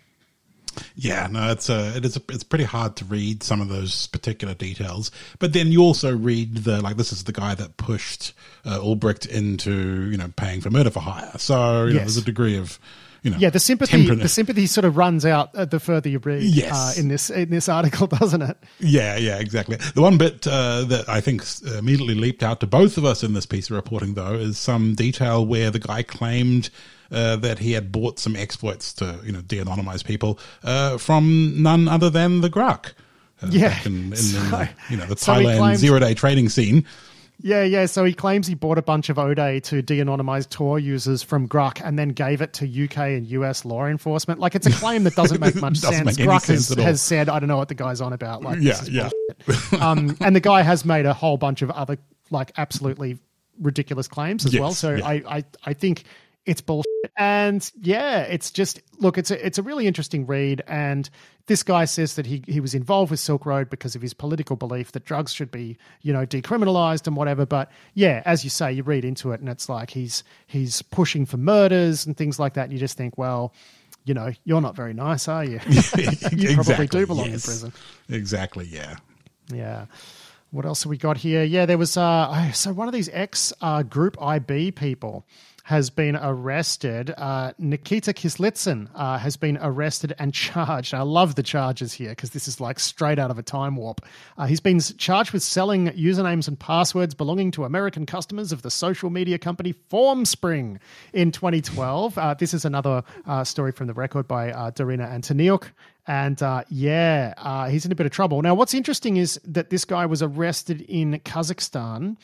Yeah, no, it's uh, it is a, it's pretty hard to read some of those particular details. But then you also read the like this is the guy that pushed uh, Ulbricht into you know paying for murder for hire. So you know, there's a degree of you know Yeah, the sympathy temperament. the sympathy sort of runs out uh, the further you read Yes. uh, in this in this article, doesn't it? Yeah, yeah, exactly. The one bit uh, that I think immediately leaped out to both of us in this piece of reporting, though, is some detail where the guy claimed uh, that he had bought some exploits to, you know, de-anonymize people uh, from none other than the Grugq. Uh, Yeah. in, in, in So- the, you know, the so Thailand claimed- zero-day trading scene. Yeah, yeah. So he claims he bought a bunch of 0day to de-anonymize Tor users from Grugq and then gave it to UK and US law enforcement. Like it's a claim that doesn't make much Doesn't sense. make Grugq sense has, has said, I don't know what the guy's on about. Like, Yeah, yeah. um, and the guy has made a whole bunch of other like absolutely ridiculous claims as Yes, well. So yeah. I, I, I think it's bullshit. And yeah, it's just look, it's a it's a really interesting read. And this guy says that he he was involved with Silk Road because of his political belief that drugs should be you know decriminalized and whatever. But yeah, as you say, you read into it, and it's like he's he's pushing for murders and things like that. And you just think, well. You know, you're not very nice, are you? you probably do belong in prison. Exactly, yeah. Yeah. What else have we got here? Yeah, there was uh so one of these ex uh, Group IB people has been arrested. Uh, Nikita Kislitsin uh, has been arrested and charged. I love the charges here because this is like straight out of a time warp. Uh, he's been charged with selling usernames and passwords belonging to American customers of the social media company Formspring in 2012. Uh, this is another uh, story from the record by uh, Darina Antoniuk. And uh, yeah, uh, he's in a bit of trouble. Now, what's interesting is that this guy was arrested in Kazakhstan.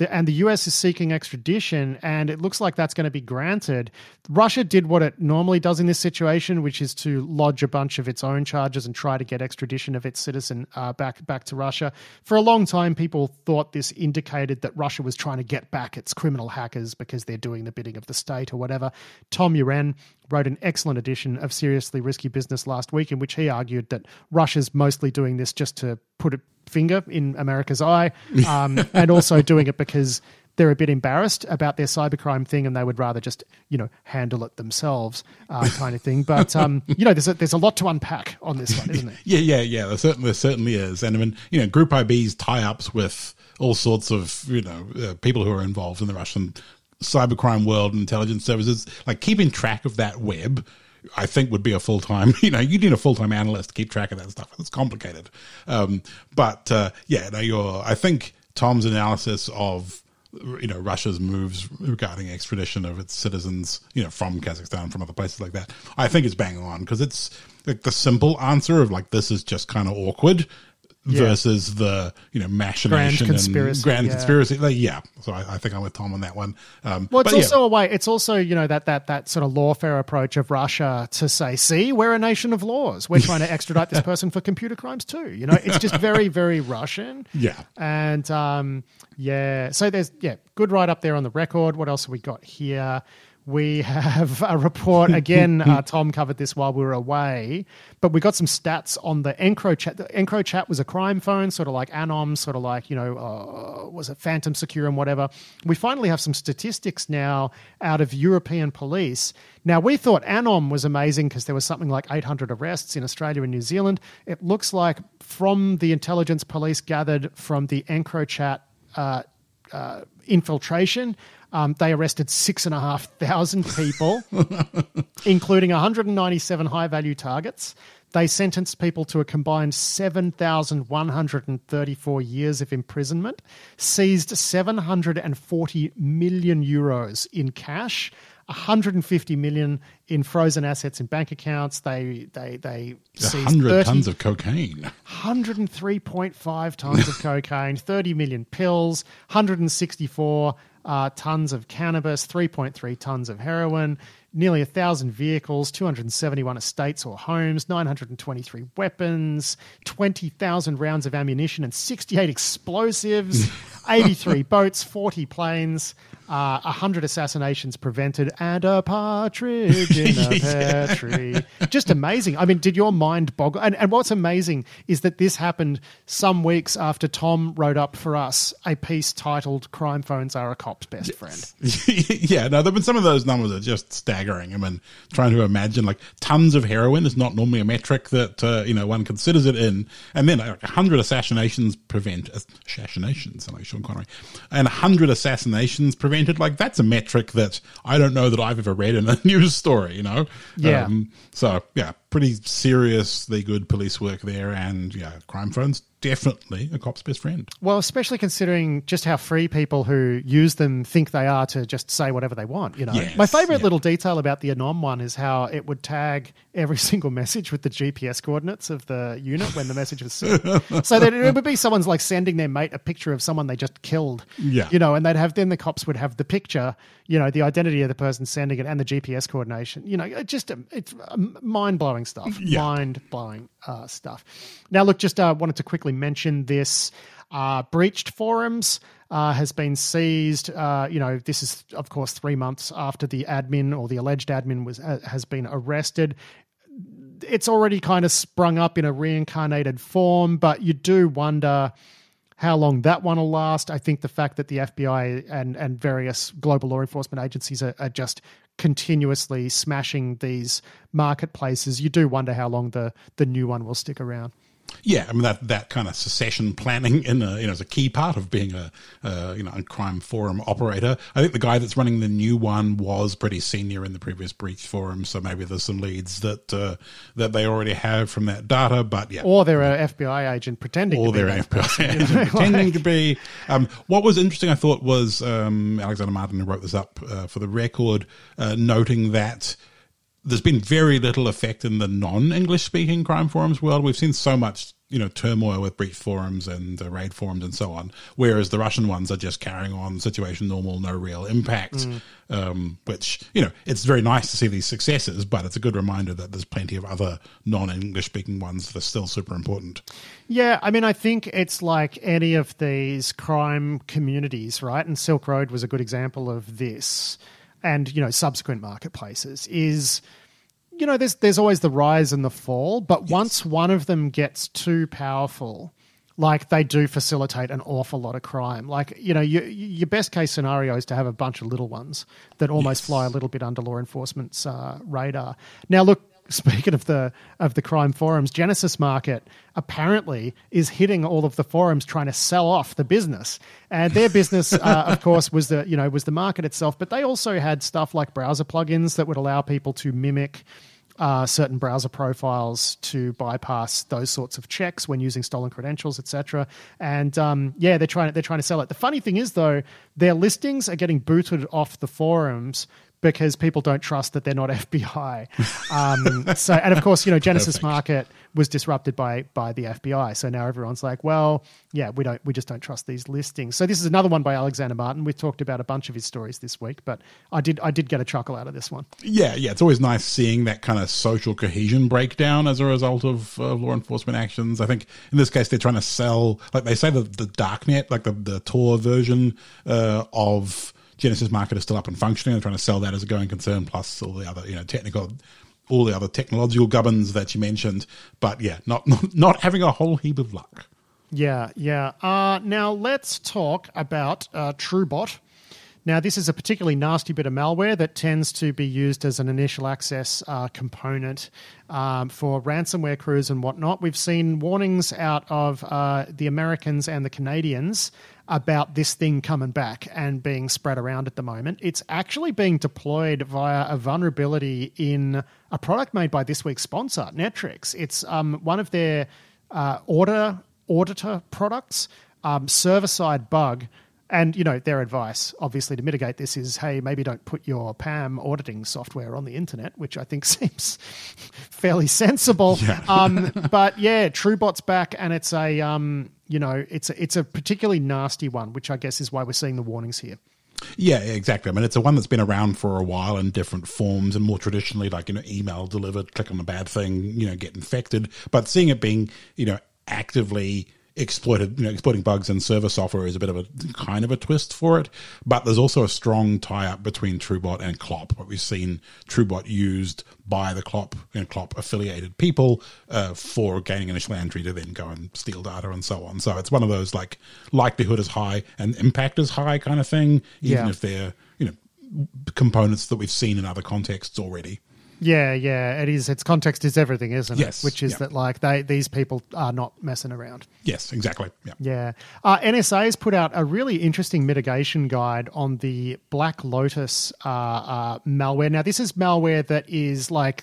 The, and the US is seeking extradition, and it looks like that's going to be granted. Russia did what it normally does in this situation, which is to lodge a bunch of its own charges and try to get extradition of its citizen uh, back back to Russia. For a long time, people thought this indicated that Russia was trying to get back its criminal hackers because they're doing the bidding of the state or whatever. Tom Uren wrote an excellent edition of Seriously Risky Business last week, in which he argued that Russia's mostly doing this just to put a finger in America's eye, um, and also doing it because they're a bit embarrassed about their cybercrime thing, and they would rather just you know handle it themselves, uh, kind of thing. But um, you know, there's a, there's a lot to unpack on this one, isn't there? Yeah, yeah, yeah. There certainly, there certainly is. And I mean, you know, Group IB's tie-ups with all sorts of, you know, uh, people who are involved in the Russian cybercrime world and intelligence services, like keeping track of that web, I think would be a full-time, you know, you need a full-time analyst to keep track of that stuff. It's complicated. Um, but, uh, yeah, no, you're, I think Tom's analysis of, you know Russia's moves regarding extradition of its citizens, you know, from Kazakhstan, from other places like that. I think it's bang on because it's like the simple answer of like this is just kind of awkward versus the you know machination grand conspiracy, and grand yeah. conspiracy. Like, yeah, so I, I think I'm with Tom on that one. Um, Well, it's but yeah. also a way. It's also you know that that that sort of lawfare approach of Russia to say, "See, we're a nation of laws. We're trying to extradite this person for computer crimes too." You know, it's just very very Russian. Yeah. and um, yeah. So there's yeah, good write up there on the record. What else have we got here? We have a report again. uh, Tom covered this while we were away, but we got some stats on the EncroChat. The EncroChat was a crime phone, sort of like Anom, sort of like you know, uh, was it Phantom Secure and whatever. We finally have some statistics now out of European police. Now we thought Anom was amazing because there was something like 800 arrests in Australia and New Zealand. It looks like from the intelligence police gathered from the EncroChat uh, uh, infiltration. Um, they arrested six and a half thousand people, including 197 high value targets. They sentenced people to a combined 7,134 years of imprisonment, seized 740 million euros in cash, 150 million in frozen assets in bank accounts. They they they seized hundred 30 tons of cocaine. 103.5 tons of cocaine, 30 million pills, 164 uh, tons of cannabis, 3.3 tons of heroin. nearly 1,000 vehicles, 271 estates or homes, 923 weapons, 20,000 rounds of ammunition, and 68 explosives, 83 boats, 40 planes uh, 100 assassinations prevented, and a partridge in a pear tree. Just amazing. I mean, did your mind boggle? And, and what's amazing is that this happened some weeks after Tom wrote up for us a piece titled Crime Phones Are a Cop's Best Friend. yeah, no, there have been some of those numbers are just staggering. I mean, trying to imagine like tons of heroin is not normally a metric that, uh, you know, one considers it in. And then like 100 assassinations prevent, assassinations, like Sean Connery, and 100 assassinations prevent like that's a metric that I don't know that I've ever read in a news story, you know? Yeah. Um, so, yeah, pretty seriously good police work there. And, yeah, crime phones definitely a cop's best friend. Well, especially considering just how free people who use them think they are to just say whatever they want. You know, yes, my favorite yeah. little detail about the Anom one is how it would tag every single message with the GPS coordinates of the unit when the message was sent. so that it would be someone's like sending their mate a picture of someone they just killed. Yeah, you know, and they'd have then the cops would have the picture, you know, the identity of the person sending it and the GPS coordination. You know, it just it's uh, mind blowing stuff. Yeah. Mind blowing uh, stuff. Now, look, just uh, wanted to quickly mention this. Uh, breached forums uh, has been seized. Uh, you know, this is of course three months after the admin or the alleged admin was uh, has been arrested. It's already kind of sprung up in a reincarnated form, but you do wonder how long that one will last. I think the fact that the FBI and, and various global law enforcement agencies are, are just continuously smashing these marketplaces, you do wonder how long the the new one will stick around. Yeah, I mean that that kind of secession planning in a, you know is a key part of being a, a you know a crime forum operator. I think the guy that's running the new one was pretty senior in the previous breach forum, so maybe there's some leads that uh, that they already have from that data. But yeah, or they're an FBI agent pretending, or they're an FBI agent pretending to be. Um, what was interesting, I thought, was um, Alexander Martin who wrote this up uh, for the record, uh, noting that there's been very little effect in the non-English speaking crime forums world. We've seen so much, you know, turmoil with breach forums and uh, raid forums and so on, whereas the Russian ones are just carrying on situation normal, no real impact. Mm. Um, which you know, it's very nice to see these successes, but it's a good reminder that there's plenty of other non-English speaking ones that are still super important. Yeah, I mean, I think it's like any of these crime communities, right? And Silk Road was a good example of this and you know subsequent marketplaces is you know there's there's always the rise and the fall but yes. once one of them gets too powerful like they do facilitate an awful lot of crime like you know you, your best case scenario is to have a bunch of little ones that almost yes. fly a little bit under law enforcement's uh, radar now look speaking of the of the crime forums, Genesis Market apparently is hitting all of the forums trying to sell off the business. And their business, uh, of course, was the you know was the market itself, but they also had stuff like browser plugins that would allow people to mimic. Uh, certain browser profiles to bypass those sorts of checks when using stolen credentials, etc. And um, yeah, they're trying they're trying to sell it. The funny thing is, though, their listings are getting booted off the forums because people don't trust that they're not FBI. Um, so, and of course, you know, Genesis Perfect. Market was disrupted by by the FBI. So now everyone's like, well, yeah, we don't, we just don't trust these listings. So this is another one by Alexander Martin. We've talked about a bunch of his stories this week, but I did, I did get a chuckle out of this one. Yeah, yeah, it's always nice seeing that kind of social cohesion breakdown as a result of uh, law enforcement actions. I think in this case they're trying to sell, like they say, the the darknet, like the the Tor version uh, of Genesis market is still up and functioning. They're trying to sell that as a going concern, plus all the other you know technical, all the other technological gubbins that you mentioned. But yeah, not not, not having a whole heap of luck. Yeah, yeah. Uh, now let's talk about uh, TrueBot. Now, this is a particularly nasty bit of malware that tends to be used as an initial access uh, component um, for ransomware crews and whatnot. We've seen warnings out of uh, the Americans and the Canadians about this thing coming back and being spread around at the moment. It's actually being deployed via a vulnerability in a product made by this week's sponsor, Netwrix. It's um, one of their uh, order auditor products, um, server side bug. And you know their advice, obviously, to mitigate this is, hey, maybe don't put your PAM auditing software on the internet, which I think seems fairly sensible. Yeah. um, but yeah, TrueBot's back, and it's a um, you know, it's a, it's a particularly nasty one, which I guess is why we're seeing the warnings here. Yeah, exactly. I mean, it's a one that's been around for a while in different forms and more traditionally, like, you know, email delivered, click on the bad thing, you know, get infected. But seeing it being, you know, actively exploited, you know, exploiting bugs in server software is a bit of a kind of a twist for it. But there's also a strong tie up between TrueBot and Clop. What we've seen TrueBot used by the Clop and Clop affiliated people uh, for gaining initial entry to then go and steal data and so on. So it's one of those like likelihood is high and impact is high kind of thing, even Yeah. if they're you know components that we've seen in other contexts already. Yeah, yeah, it is. Its context is everything, isn't Yes, it? Which is yeah. that like they these people are not messing around. Yes, exactly. Yeah. Yeah. Uh, NSA has put out a really interesting mitigation guide on the Black Lotus uh, uh, malware. Now, this is malware that is like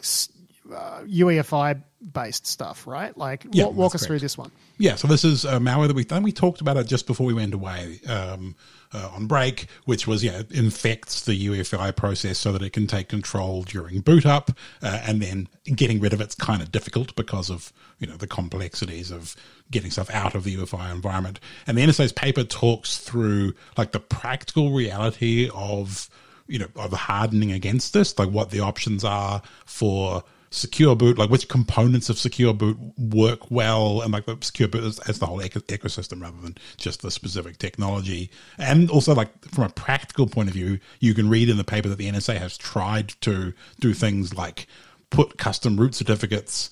uh, UEFI based stuff, right? Like, Yeah, wa- walk that's us through this one. Yeah, so this is a malware that we done. We talked about it just before we went away um, uh, on break, which was yeah infects the UEFI process so that it can take control during boot up, uh, and then getting rid of it's kind of difficult because of you know the complexities of getting stuff out of the UEFI environment. And the NSA's paper talks through like the practical reality of you know of hardening against this, like what the options are for secure boot, like which components of secure boot work well, and like the secure boot as, as the whole eco- ecosystem rather than just the specific technology. And also, like from a practical point of view, you can read in the paper that the NSA has tried to do things like put custom root certificates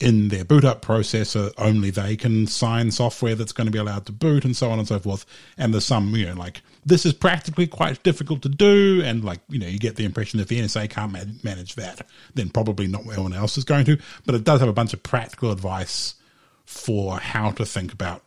in their boot up process so only they can sign software that's going to be allowed to boot and so on and so forth and there's some you know like this is practically quite difficult to do and like you know you get the impression if the nsa can't man- manage that then probably not anyone else is going to but it does have a bunch of practical advice for how to think about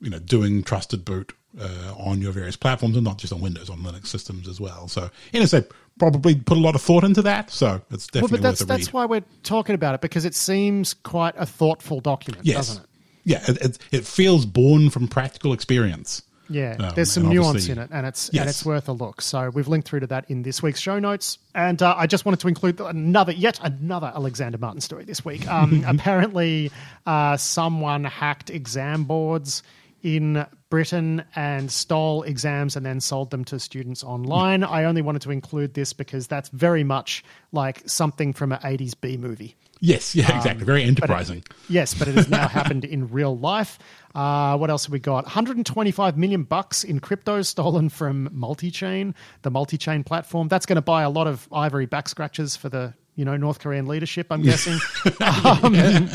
you know doing trusted boot uh, on your various platforms and not just on windows on linux systems as well so nsa probably put a lot of thought into that so it's Well, definitely but that's worth a read. that's why we're talking about it because it seems quite a thoughtful document, Yes. doesn't it? Yeah, it, it, it feels born from practical experience. Yeah, Um, there's some nuance in it, and it's and it's worth a look. So we've linked through to that in this week's show notes. And uh, I just wanted to include another, yet another Alexander Martin story this week. Um, apparently, uh, someone hacked exam boards in Britain and stole exams and then sold them to students online. I only wanted to include this because that's very much like something from an 80s B movie. Yes, yeah, exactly. Very But it- enterprising. yes, but it has now happened in real life. Uh, what else have we got? 125 million bucks in crypto stolen from Multichain, the multi-chain platform. That's going to buy a lot of ivory back scratches for the you know North Korean leadership. I'm guessing. um,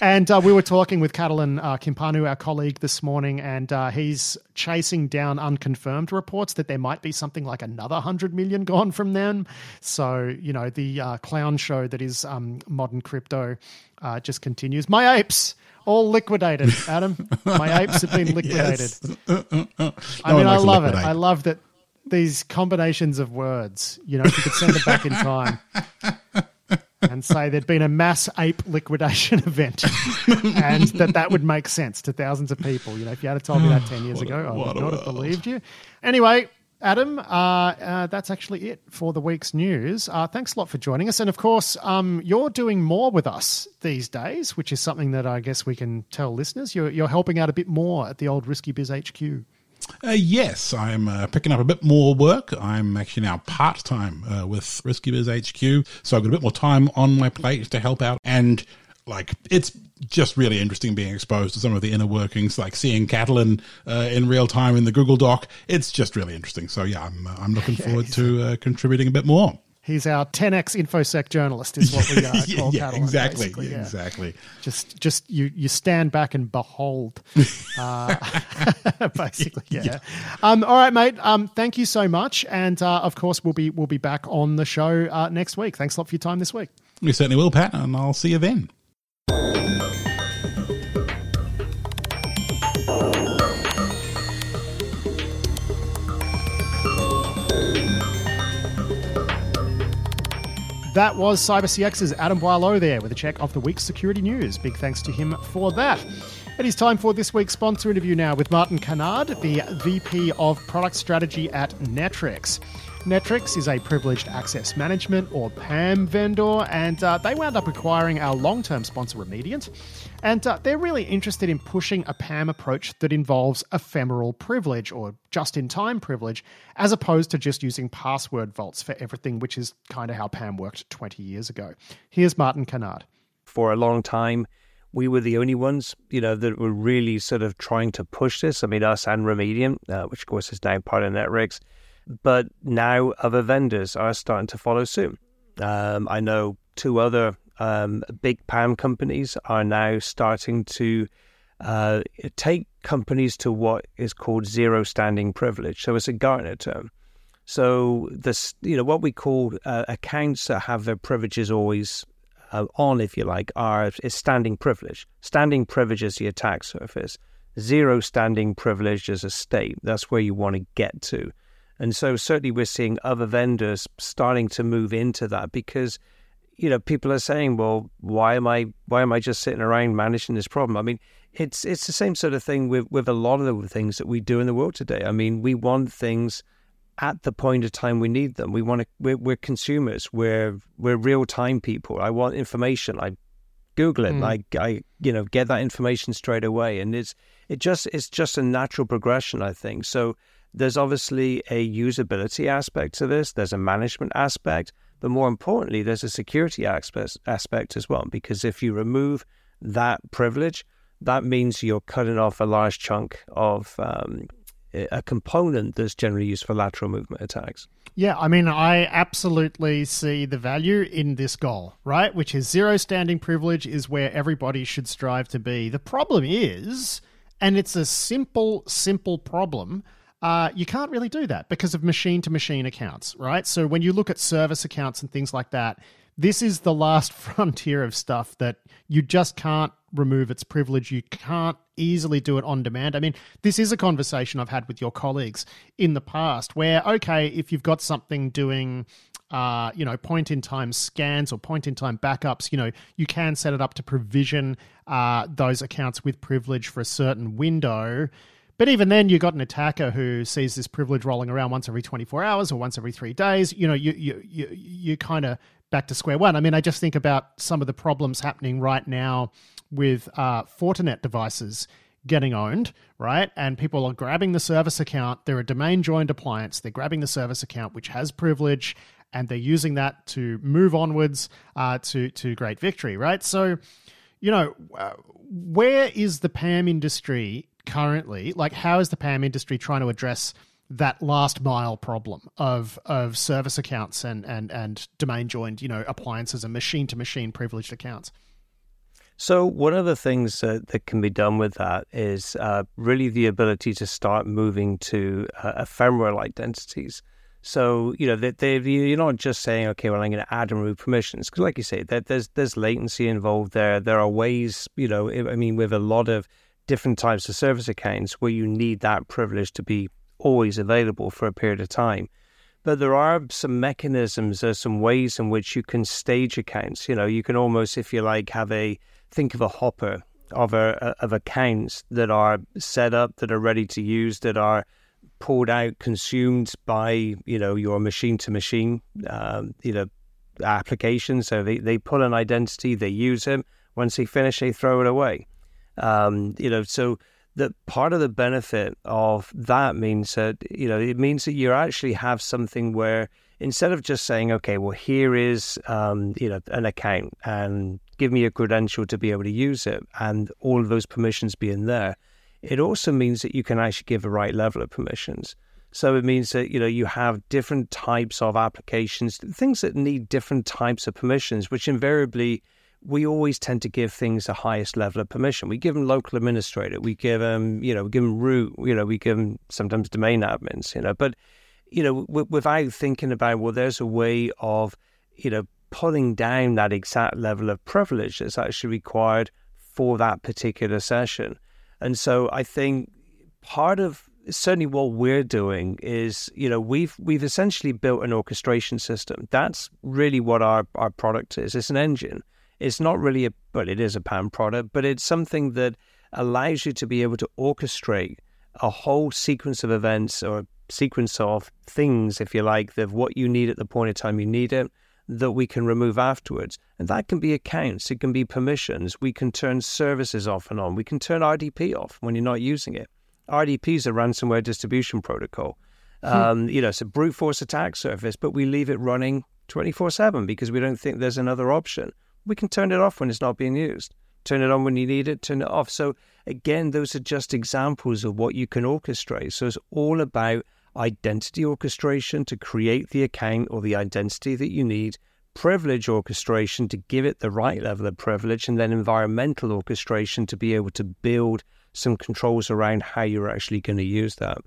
and uh, we were talking with Catalin uh, Cimpanu, our colleague, this morning, and uh, he's chasing down unconfirmed reports that there might be something like another hundred million gone from them. So you know the uh, clown show that is um, modern crypto uh, just continues. My apes. All liquidated, Adam. My apes have been liquidated. Yes. I No mean, I love it. I love that these combinations of words. You know, if you could send it back in time and say there'd been a mass ape liquidation event, and that that would make sense to thousands of people. You know, if you had told me that ten years What ago, I would a not have believed you. Anyway. Adam, uh, uh, that's actually it for the week's news. Uh, thanks a lot for joining us. And of course, um, you're doing more with us these days, which is something that I guess we can tell listeners. You're, you're helping out a bit more at the old Risky Biz HQ. Uh, yes, I'm uh, picking up a bit more work. I'm actually now part time uh, with Risky Biz HQ, so I've got a bit more time on my plate to help out. And like, it's just really interesting being exposed to some of the inner workings, like seeing Catalin uh, in real time in the Google Doc. It's just really interesting. So yeah, I'm uh, I'm looking forward to uh, contributing a bit more. He's our 10x infosec journalist, is what we uh, yeah, call yeah, Catalin, exactly, yeah. exactly. Just, just you, you stand back and behold. Uh, basically, yeah. Um, all right, mate. Um, thank you so much, and uh, of course, we'll be we'll be back on the show uh, next week. Thanks a lot for your time this week. We certainly will, Pat, and I'll see you then. That was CyberCX's Adam Boileau there with a check of the week's security news. Big thanks to him for that. It is time for this week's sponsor interview now with Martin Cannard, the VP of Product Strategy at Netwrix. Netwrix is a privileged access management or PAM vendor, and uh, they wound up acquiring our long term sponsor Remediant. And uh, they're really interested in pushing a PAM approach that involves ephemeral privilege or just in time privilege, as opposed to just using password vaults for everything, which is kind of how PAM worked 20 years ago. Here's Martin Cannard. For a long time, we were the only ones, you know, that were really sort of trying to push this. I mean, us and Remediant, uh, which of course is now part of Netwrix. But now other vendors are starting to follow suit. Um, I know two other um, big PAM companies are now starting to uh, take companies to what is called zero standing privilege. So it's a Gartner term. So this, you know, what we call uh, accounts that have their privileges always uh, on, if you like, are is standing privilege. Standing privilege is the attack surface. Zero standing privilege is a state. That's where you want to get to. And so certainly we're seeing other vendors starting to move into that because you know people are saying, well, why am I why am I just sitting around managing this problem? I mean, it's it's the same sort of thing with with a lot of the things that we do in the world today. I mean, we want things at the point of time we need them. We want to we're, we're consumers. We're we're real time people. I want information. I Google it. Mm. I I you know get that information straight away, and it's it just it's just a natural progression. I think so there's obviously a usability aspect to this, there's a management aspect, but more importantly, there's a security aspect, as well. Because if you remove that privilege, that means you're cutting off a large chunk of um, a component that's generally used for lateral movement attacks. Yeah, I mean, I absolutely see the value in this goal, right? Which is zero standing privilege is where everybody should strive to be. The problem is, and it's a simple, simple problem uh, you can't really do that because of machine to machine accounts, right? So when you look at service accounts and things like that, this is the last frontier of stuff that you just can't remove its privilege. You can't easily do it on demand. I mean, this is a conversation I've had with your colleagues in the past where, okay, if you've got something doing uh, you know, point in time scans or point in time backups, you know, you can set it up to provision uh, those accounts with privilege for a certain window. But even then, you got an attacker who sees this privilege rolling around once every 24 hours or once every three days. You know, you you you you kind of back to square one. I mean, I just think about some of the problems happening right now with uh, Fortinet devices getting owned, right? And people are grabbing the service account. They're a domain joined appliance. They're grabbing the service account, which has privilege, and they're using that to move onwards uh, to to great victory, right? So, you know, uh, where is the PAM industry currently, like how is the PAM industry trying to address that last mile problem of of service accounts and and and domain joined, you know, appliances and machine to machine privileged accounts? So one of the things uh, that can be done with that is uh, really the ability to start moving to uh, ephemeral identities. So you know they, they, you're not just saying, okay, well I'm going to add and remove permissions because, like you say, that there's there's latency involved there. There are ways, you know, I mean, with a lot of different types of service accounts where you need that privilege to be always available for a period of time. But there are some mechanisms, there's some ways in which you can stage accounts. You know, you can almost, if you like, have a think of a hopper of a, of accounts that are set up, that are ready to use, that are pulled out, consumed by you know your machine to machine, um, you know, application. So they they pull an identity, they use it. Once they finish, they throw it away. Um, you know, so that part of the benefit of that means that you know it means that you actually have something where instead of just saying, okay, well here is um, you know an account and give me a credential to be able to use it, and all of those permissions being there, it also means that you can actually give the right level of permissions. So it means that you know you have different types of applications, things that need different types of permissions, which invariably we always tend to give things the highest level of permission. We give them local administrator, we give them, you know, we give them root, you know, we give them sometimes domain admins, you know, but, you know, w- without thinking about, well, there's a way of, you know, pulling down that exact level of privilege that's actually required for that particular session. And so I think part of certainly what we're doing is, you know, we've we've essentially built an orchestration system. That's really what our, our product is. It's an engine it's not really a, but it is a PAM product, but it's something that allows you to be able to orchestrate a whole sequence of events or a sequence of things, if you like, of what you need at the point of time you need it that we can remove afterwards. And that can be accounts, it can be permissions. We can turn services off and on. We can turn RDP off when you're not using it. RDP is a ransomware distribution protocol. Hmm. Um, you know, it's a brute force attack surface, but we leave it running 24 7 because we don't think there's another option. We can turn it off when it's not being used, turn it on when you need it, turn it off. So, again, those are just examples of what you can orchestrate. So, it's all about identity orchestration to create the account or the identity that you need, privilege orchestration to give it the right level of privilege, and then environmental orchestration to be able to build some controls around how you're actually going to use that.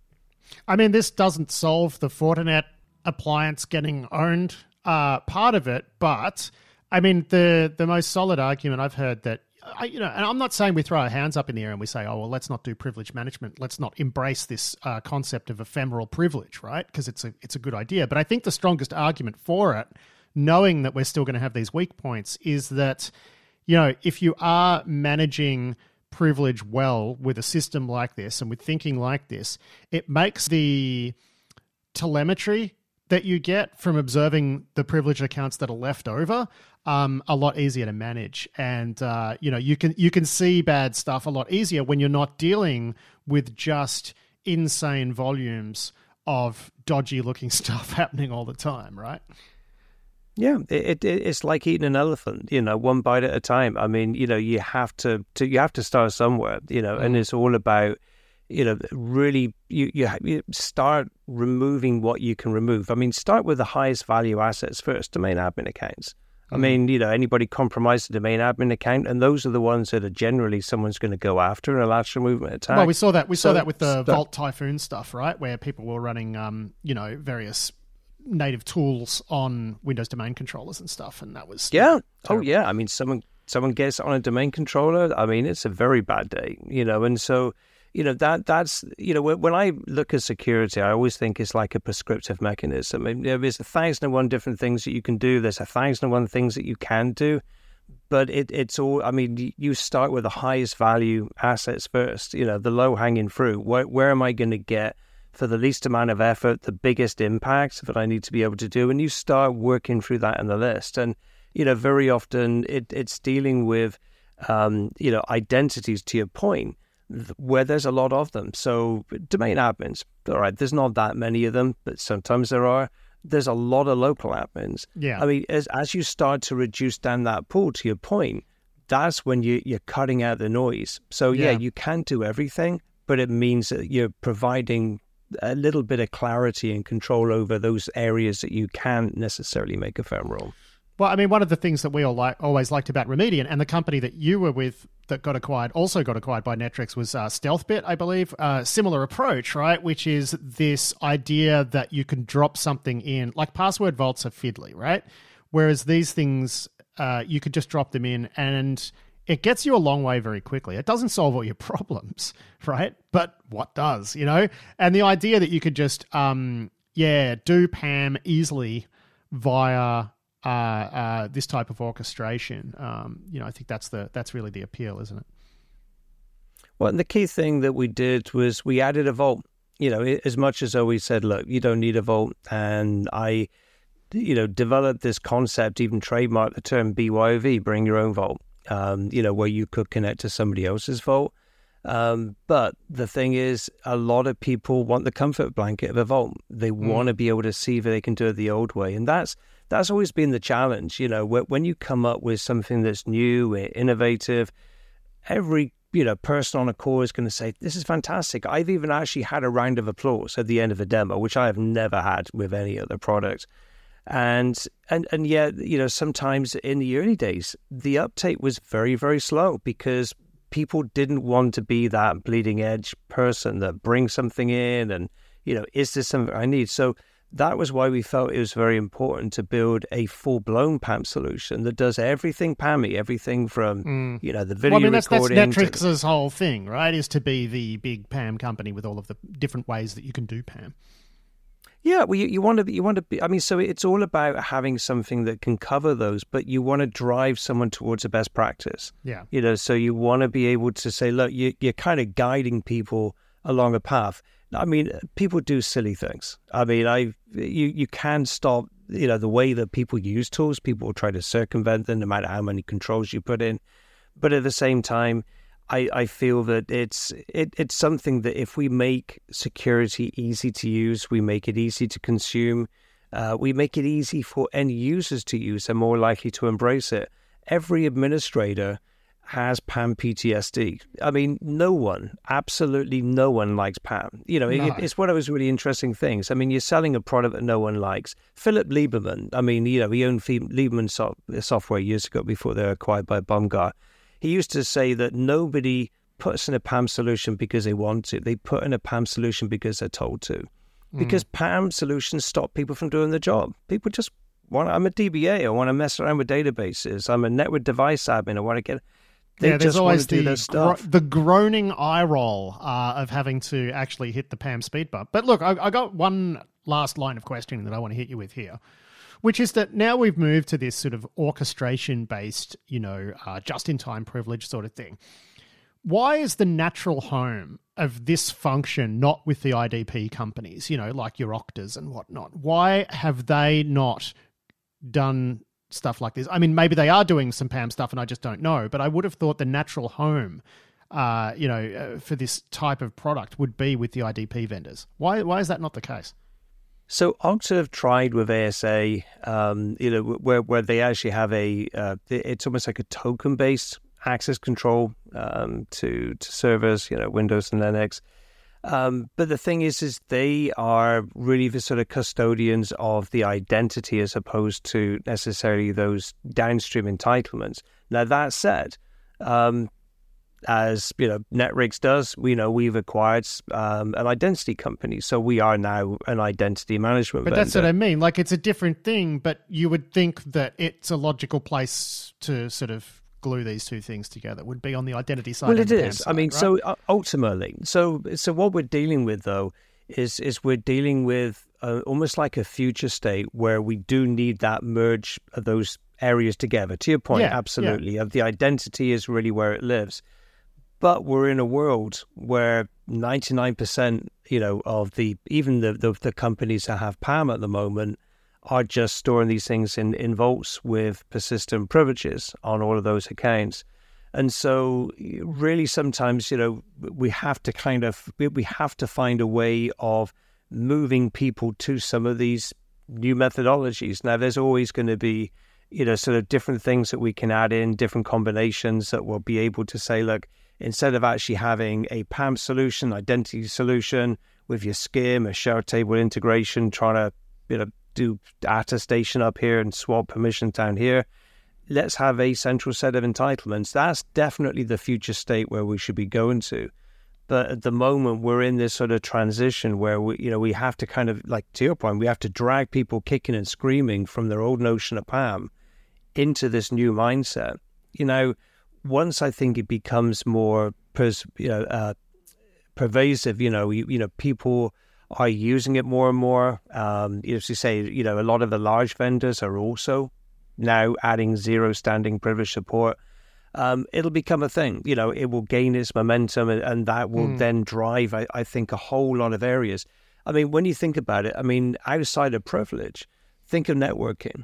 I mean, this doesn't solve the Fortinet appliance getting owned uh, part of it, but I mean, the the most solid argument I've heard that I, you know, and I'm not saying we throw our hands up in the air and we say, oh, well, let's not do privilege management. Let's not embrace this uh, concept of ephemeral privilege, right? Because it's a, it's a good idea. But I think the strongest argument for it, knowing that we're still going to have these weak points, is that, you know, if you are managing privilege well with a system like this and with thinking like this, it makes the telemetry that you get from observing the privileged accounts that are left over um, a lot easier to manage, and uh, you know you can you can see bad stuff a lot easier when you're not dealing with just insane volumes of dodgy looking stuff happening all the time, right? Yeah, it, it, it's like eating an elephant, you know, one bite at a time. I mean, you know, you have to, to you have to start somewhere, you know, mm. and it's all about you know, really you, you, you start removing what you can remove. I mean, start with the highest value assets first, domain admin accounts. I mm-hmm. mean, you know, anybody compromised the domain admin account, and those are the ones that are generally someone's going to go after in a lateral movement attack. Well, we saw that. We so, saw that with the Volt Typhoon stuff, right? Where people were running, um, you know, various native tools on Windows domain controllers and stuff, and that was yeah. Oh yeah. I mean, someone someone gets on a domain controller. I mean, it's a very bad day, you know, and so you know that that's you know when I look at security, I always think it's like a prescriptive mechanism. I mean, there's a thousand and one different things that you can do. There's a thousand and one things that you can do, but it, it's all. I mean, you start with the highest value assets first. You know, the low hanging fruit. Where where am I going to get for the least amount of effort, the biggest impact that I need to be able to do? And you start working through that in the list. And you know, very often it, it's dealing with um, you know identities. To your point where there's a lot of them. So domain admins, all right, there's not that many of them, but sometimes there are. There's a lot of local admins. Yeah. I mean, as as you start to reduce down that pool, to your point, that's when you you're cutting out the noise. So yeah, yeah you can't do everything, but it means that you're providing a little bit of clarity and control over those areas that you can't necessarily make ephemeral. Well, I mean, one of the things that we all like, always liked about Remediant and the company that you were with that got acquired, also got acquired by Netwrix, was uh, StealthBit, I believe. Uh, similar approach, right? Which is this idea that you can drop something in, like password vaults are fiddly, right? Whereas these things, uh, you could just drop them in and it gets you a long way very quickly. It doesn't solve all your problems, right? But what does, you know? And the idea that you could just, um, yeah, do PAM easily via uh, uh, this type of orchestration. Um, you know, I think that's the that's really the appeal, isn't it? Well, and the key thing that we did was we added a vault. You know, as much as always said, look, you don't need a vault, and I, you know, developed this concept, even trademarked the term BYOV, bring your own vault. Um, you know, where you could connect to somebody else's vault. Um, but the thing is, a lot of people want the comfort blanket of a vault. They mm. want to be able to see if they can do it the old way, and that's that's always been the challenge. You know, when you come up with something that's new, innovative, every you know person on a call is going to say, "This is fantastic." I've even actually had a round of applause at the end of a demo, which I have never had with any other product. And and and yet, you know, sometimes in the early days, the uptake was very very slow because people didn't want to be that bleeding edge person that brings something in and you know, is this something I need? So that was why we felt it was very important to build a full blown PAM solution that does everything PAMmy, everything from mm. you know the video well, I mean, that's, recording. That's Netwrix's to... whole thing, right? Is to be the big PAM company with all of the different ways that you can do PAM. Yeah, well, you, you want to you want to be. I mean, so it's all about having something that can cover those, but you want to drive someone towards a best practice. Yeah, you know, so you want to be able to say, look, you, you're kind of guiding people along a path I mean, people do silly things. I mean, I you you can stop. You know, the way that people use tools, people will try to circumvent them, no matter how many controls you put in. But at the same time, I, I feel that it's it, it's something that if we make security easy to use, we make it easy to consume, uh, we make it easy for end users to use, they're more likely to embrace it. Every administrator has PAM PTSD. I mean, no one, absolutely no one likes PAM. You know, no. it, it's one of those really interesting things. I mean, you're selling a product that no one likes. Philip Lieberman, I mean, you know, he owned Lieberman so- software years ago before they were acquired by Bomgar. He used to say that nobody puts in a PAM solution because they want to. They put in a PAM solution because they're told to. Mm. Because PAM solutions stop people from doing the job. People just want, I'm a DBA, I want to mess around with databases. I'm a network device admin, I want to get they yeah, there's always the, gro- the groaning eye roll uh, of having to actually hit the PAM speed bump. But look, I, I got one last line of questioning that I want to hit you with here, which is that now we've moved to this sort of orchestration based, you know, uh, just in time privilege sort of thing. Why is the natural home of this function not with the IDP companies, you know, like your Oktas and whatnot? Why have they not done stuff like this. I mean, maybe they are doing some PAM stuff and I just don't know, but I would have thought the natural home, uh, you know, uh, for this type of product would be with the IDP vendors. Why, why is that not the case? So have tried with ASA, um, you know, where where they actually have a, uh, it's almost like a token based access control um, to to servers, you know, Windows and Linux. Um, but the thing is, is they are really the sort of custodians of the identity as opposed to necessarily those downstream entitlements. Now that said, um, as you know, Netwrix does, we know we've acquired um, an identity company, so we are now an identity management. But vendor. that's what I mean. Like it's a different thing, but you would think that it's a logical place to sort of glue these two things together would be on the identity side. Well, it is. Side, I mean, right? so uh, ultimately, so so what we're dealing with though is is we're dealing with uh, almost like a future state where we do need that merge of those areas together. To your point, yeah, absolutely. Yeah. The identity is really where it lives, but we're in a world where ninety nine percent, you know, of the even the, the the companies that have PAM at the moment are just storing these things in, in vaults with persistent privileges on all of those accounts. And so, really, sometimes, you know, we have to kind of, we have to find a way of moving people to some of these new methodologies. Now, there's always going to be, you know, sort of different things that we can add in, different combinations that will be able to say, look, instead of actually having a PAM solution, identity solution with your SCIM, a shared table integration, trying to, you know, do attestation up here and swap permissions down here. Let's have a central set of entitlements. That's definitely the future state where we should be going to. But at the moment, we're in this sort of transition where we, you know, we have to kind of, like to your point, we have to drag people kicking and screaming from their old notion of PAM into this new mindset. You know, once I think it becomes more, pers- you know, uh, pervasive, you know, you, you know, people are using it more and more. Um, as you say, you know, a lot of the large vendors are also now adding zero standing privilege support. Um, it'll become a thing. You know, it will gain its momentum, and, and that will mm. then drive, I, I think, a whole lot of areas. I mean, when you think about it, I mean, outside of privilege, think of networking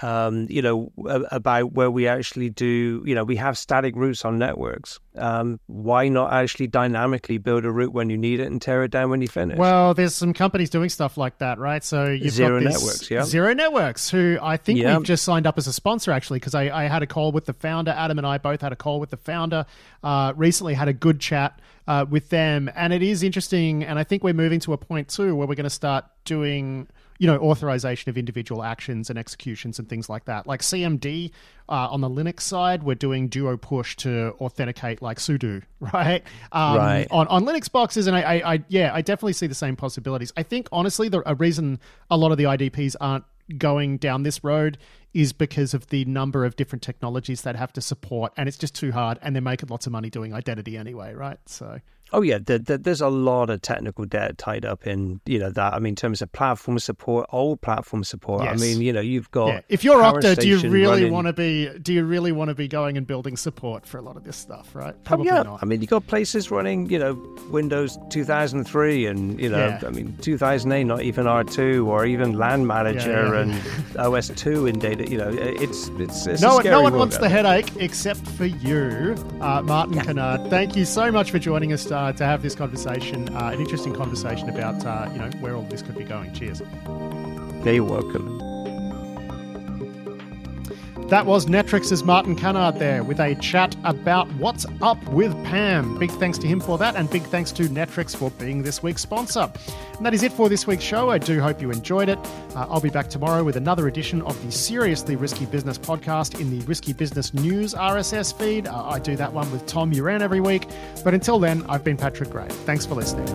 um, you know, about where we actually do, you know, we have static routes on networks. Um, why not actually dynamically build a route when you need it and tear it down when you finish? Well, there's some companies doing stuff like that, right? So you've Zero got Networks, yeah. Zero Networks, who I think yeah. we've just signed up as a sponsor actually, because I, I, had a call with the founder. Adam and I both had a call with the founder. Uh, recently, had a good chat uh, with them, and it is interesting. And I think we're moving to a point too where we're going to start doing you know, authorization of individual actions and executions and things like that. Like CMD uh, on the Linux side, we're doing duo push to authenticate like sudo, right? Um, right. On, on Linux boxes, and I, I, I, yeah, I definitely see the same possibilities. I think honestly, the a reason a lot of the IDPs aren't going down this road is because of the number of different technologies that have to support, and it's just too hard, and they're making lots of money doing identity anyway, right? So Oh yeah, the, the, there's a lot of technical debt tied up in you know that. I mean, in terms of platform support, old platform support. Yes. I mean, you know, you've got. yeah. If you're Okta, do you really want to be? Do you really want to be going and building support for a lot of this stuff, right? Oh, Probably yeah, not. I mean, you've got places running, you know, Windows 2003 and, you know, Yeah. I mean, 2008, not even R2 or even LAN Manager and OS2 in data. You know, it's it's, it's no a one, scary no one wants the headache except for you, uh, Martin Cannard. Thank you so much for joining us uh, to have this conversation, uh, an interesting conversation about uh, you know where all this could be going. Cheers. You're welcome. That was Netwrix's Martin Cannard there with a chat about what's up with PAM. Big thanks to him for that, and big thanks to Netrix for being this week's sponsor. And that is it for this week's show. I do hope you enjoyed it. Uh, I'll be back tomorrow with another edition of the Seriously Risky Business podcast in the Risky Business News RSS feed. Uh, I do that one with Tom Uren every week. But until then, I've been Patrick Gray. Thanks for listening.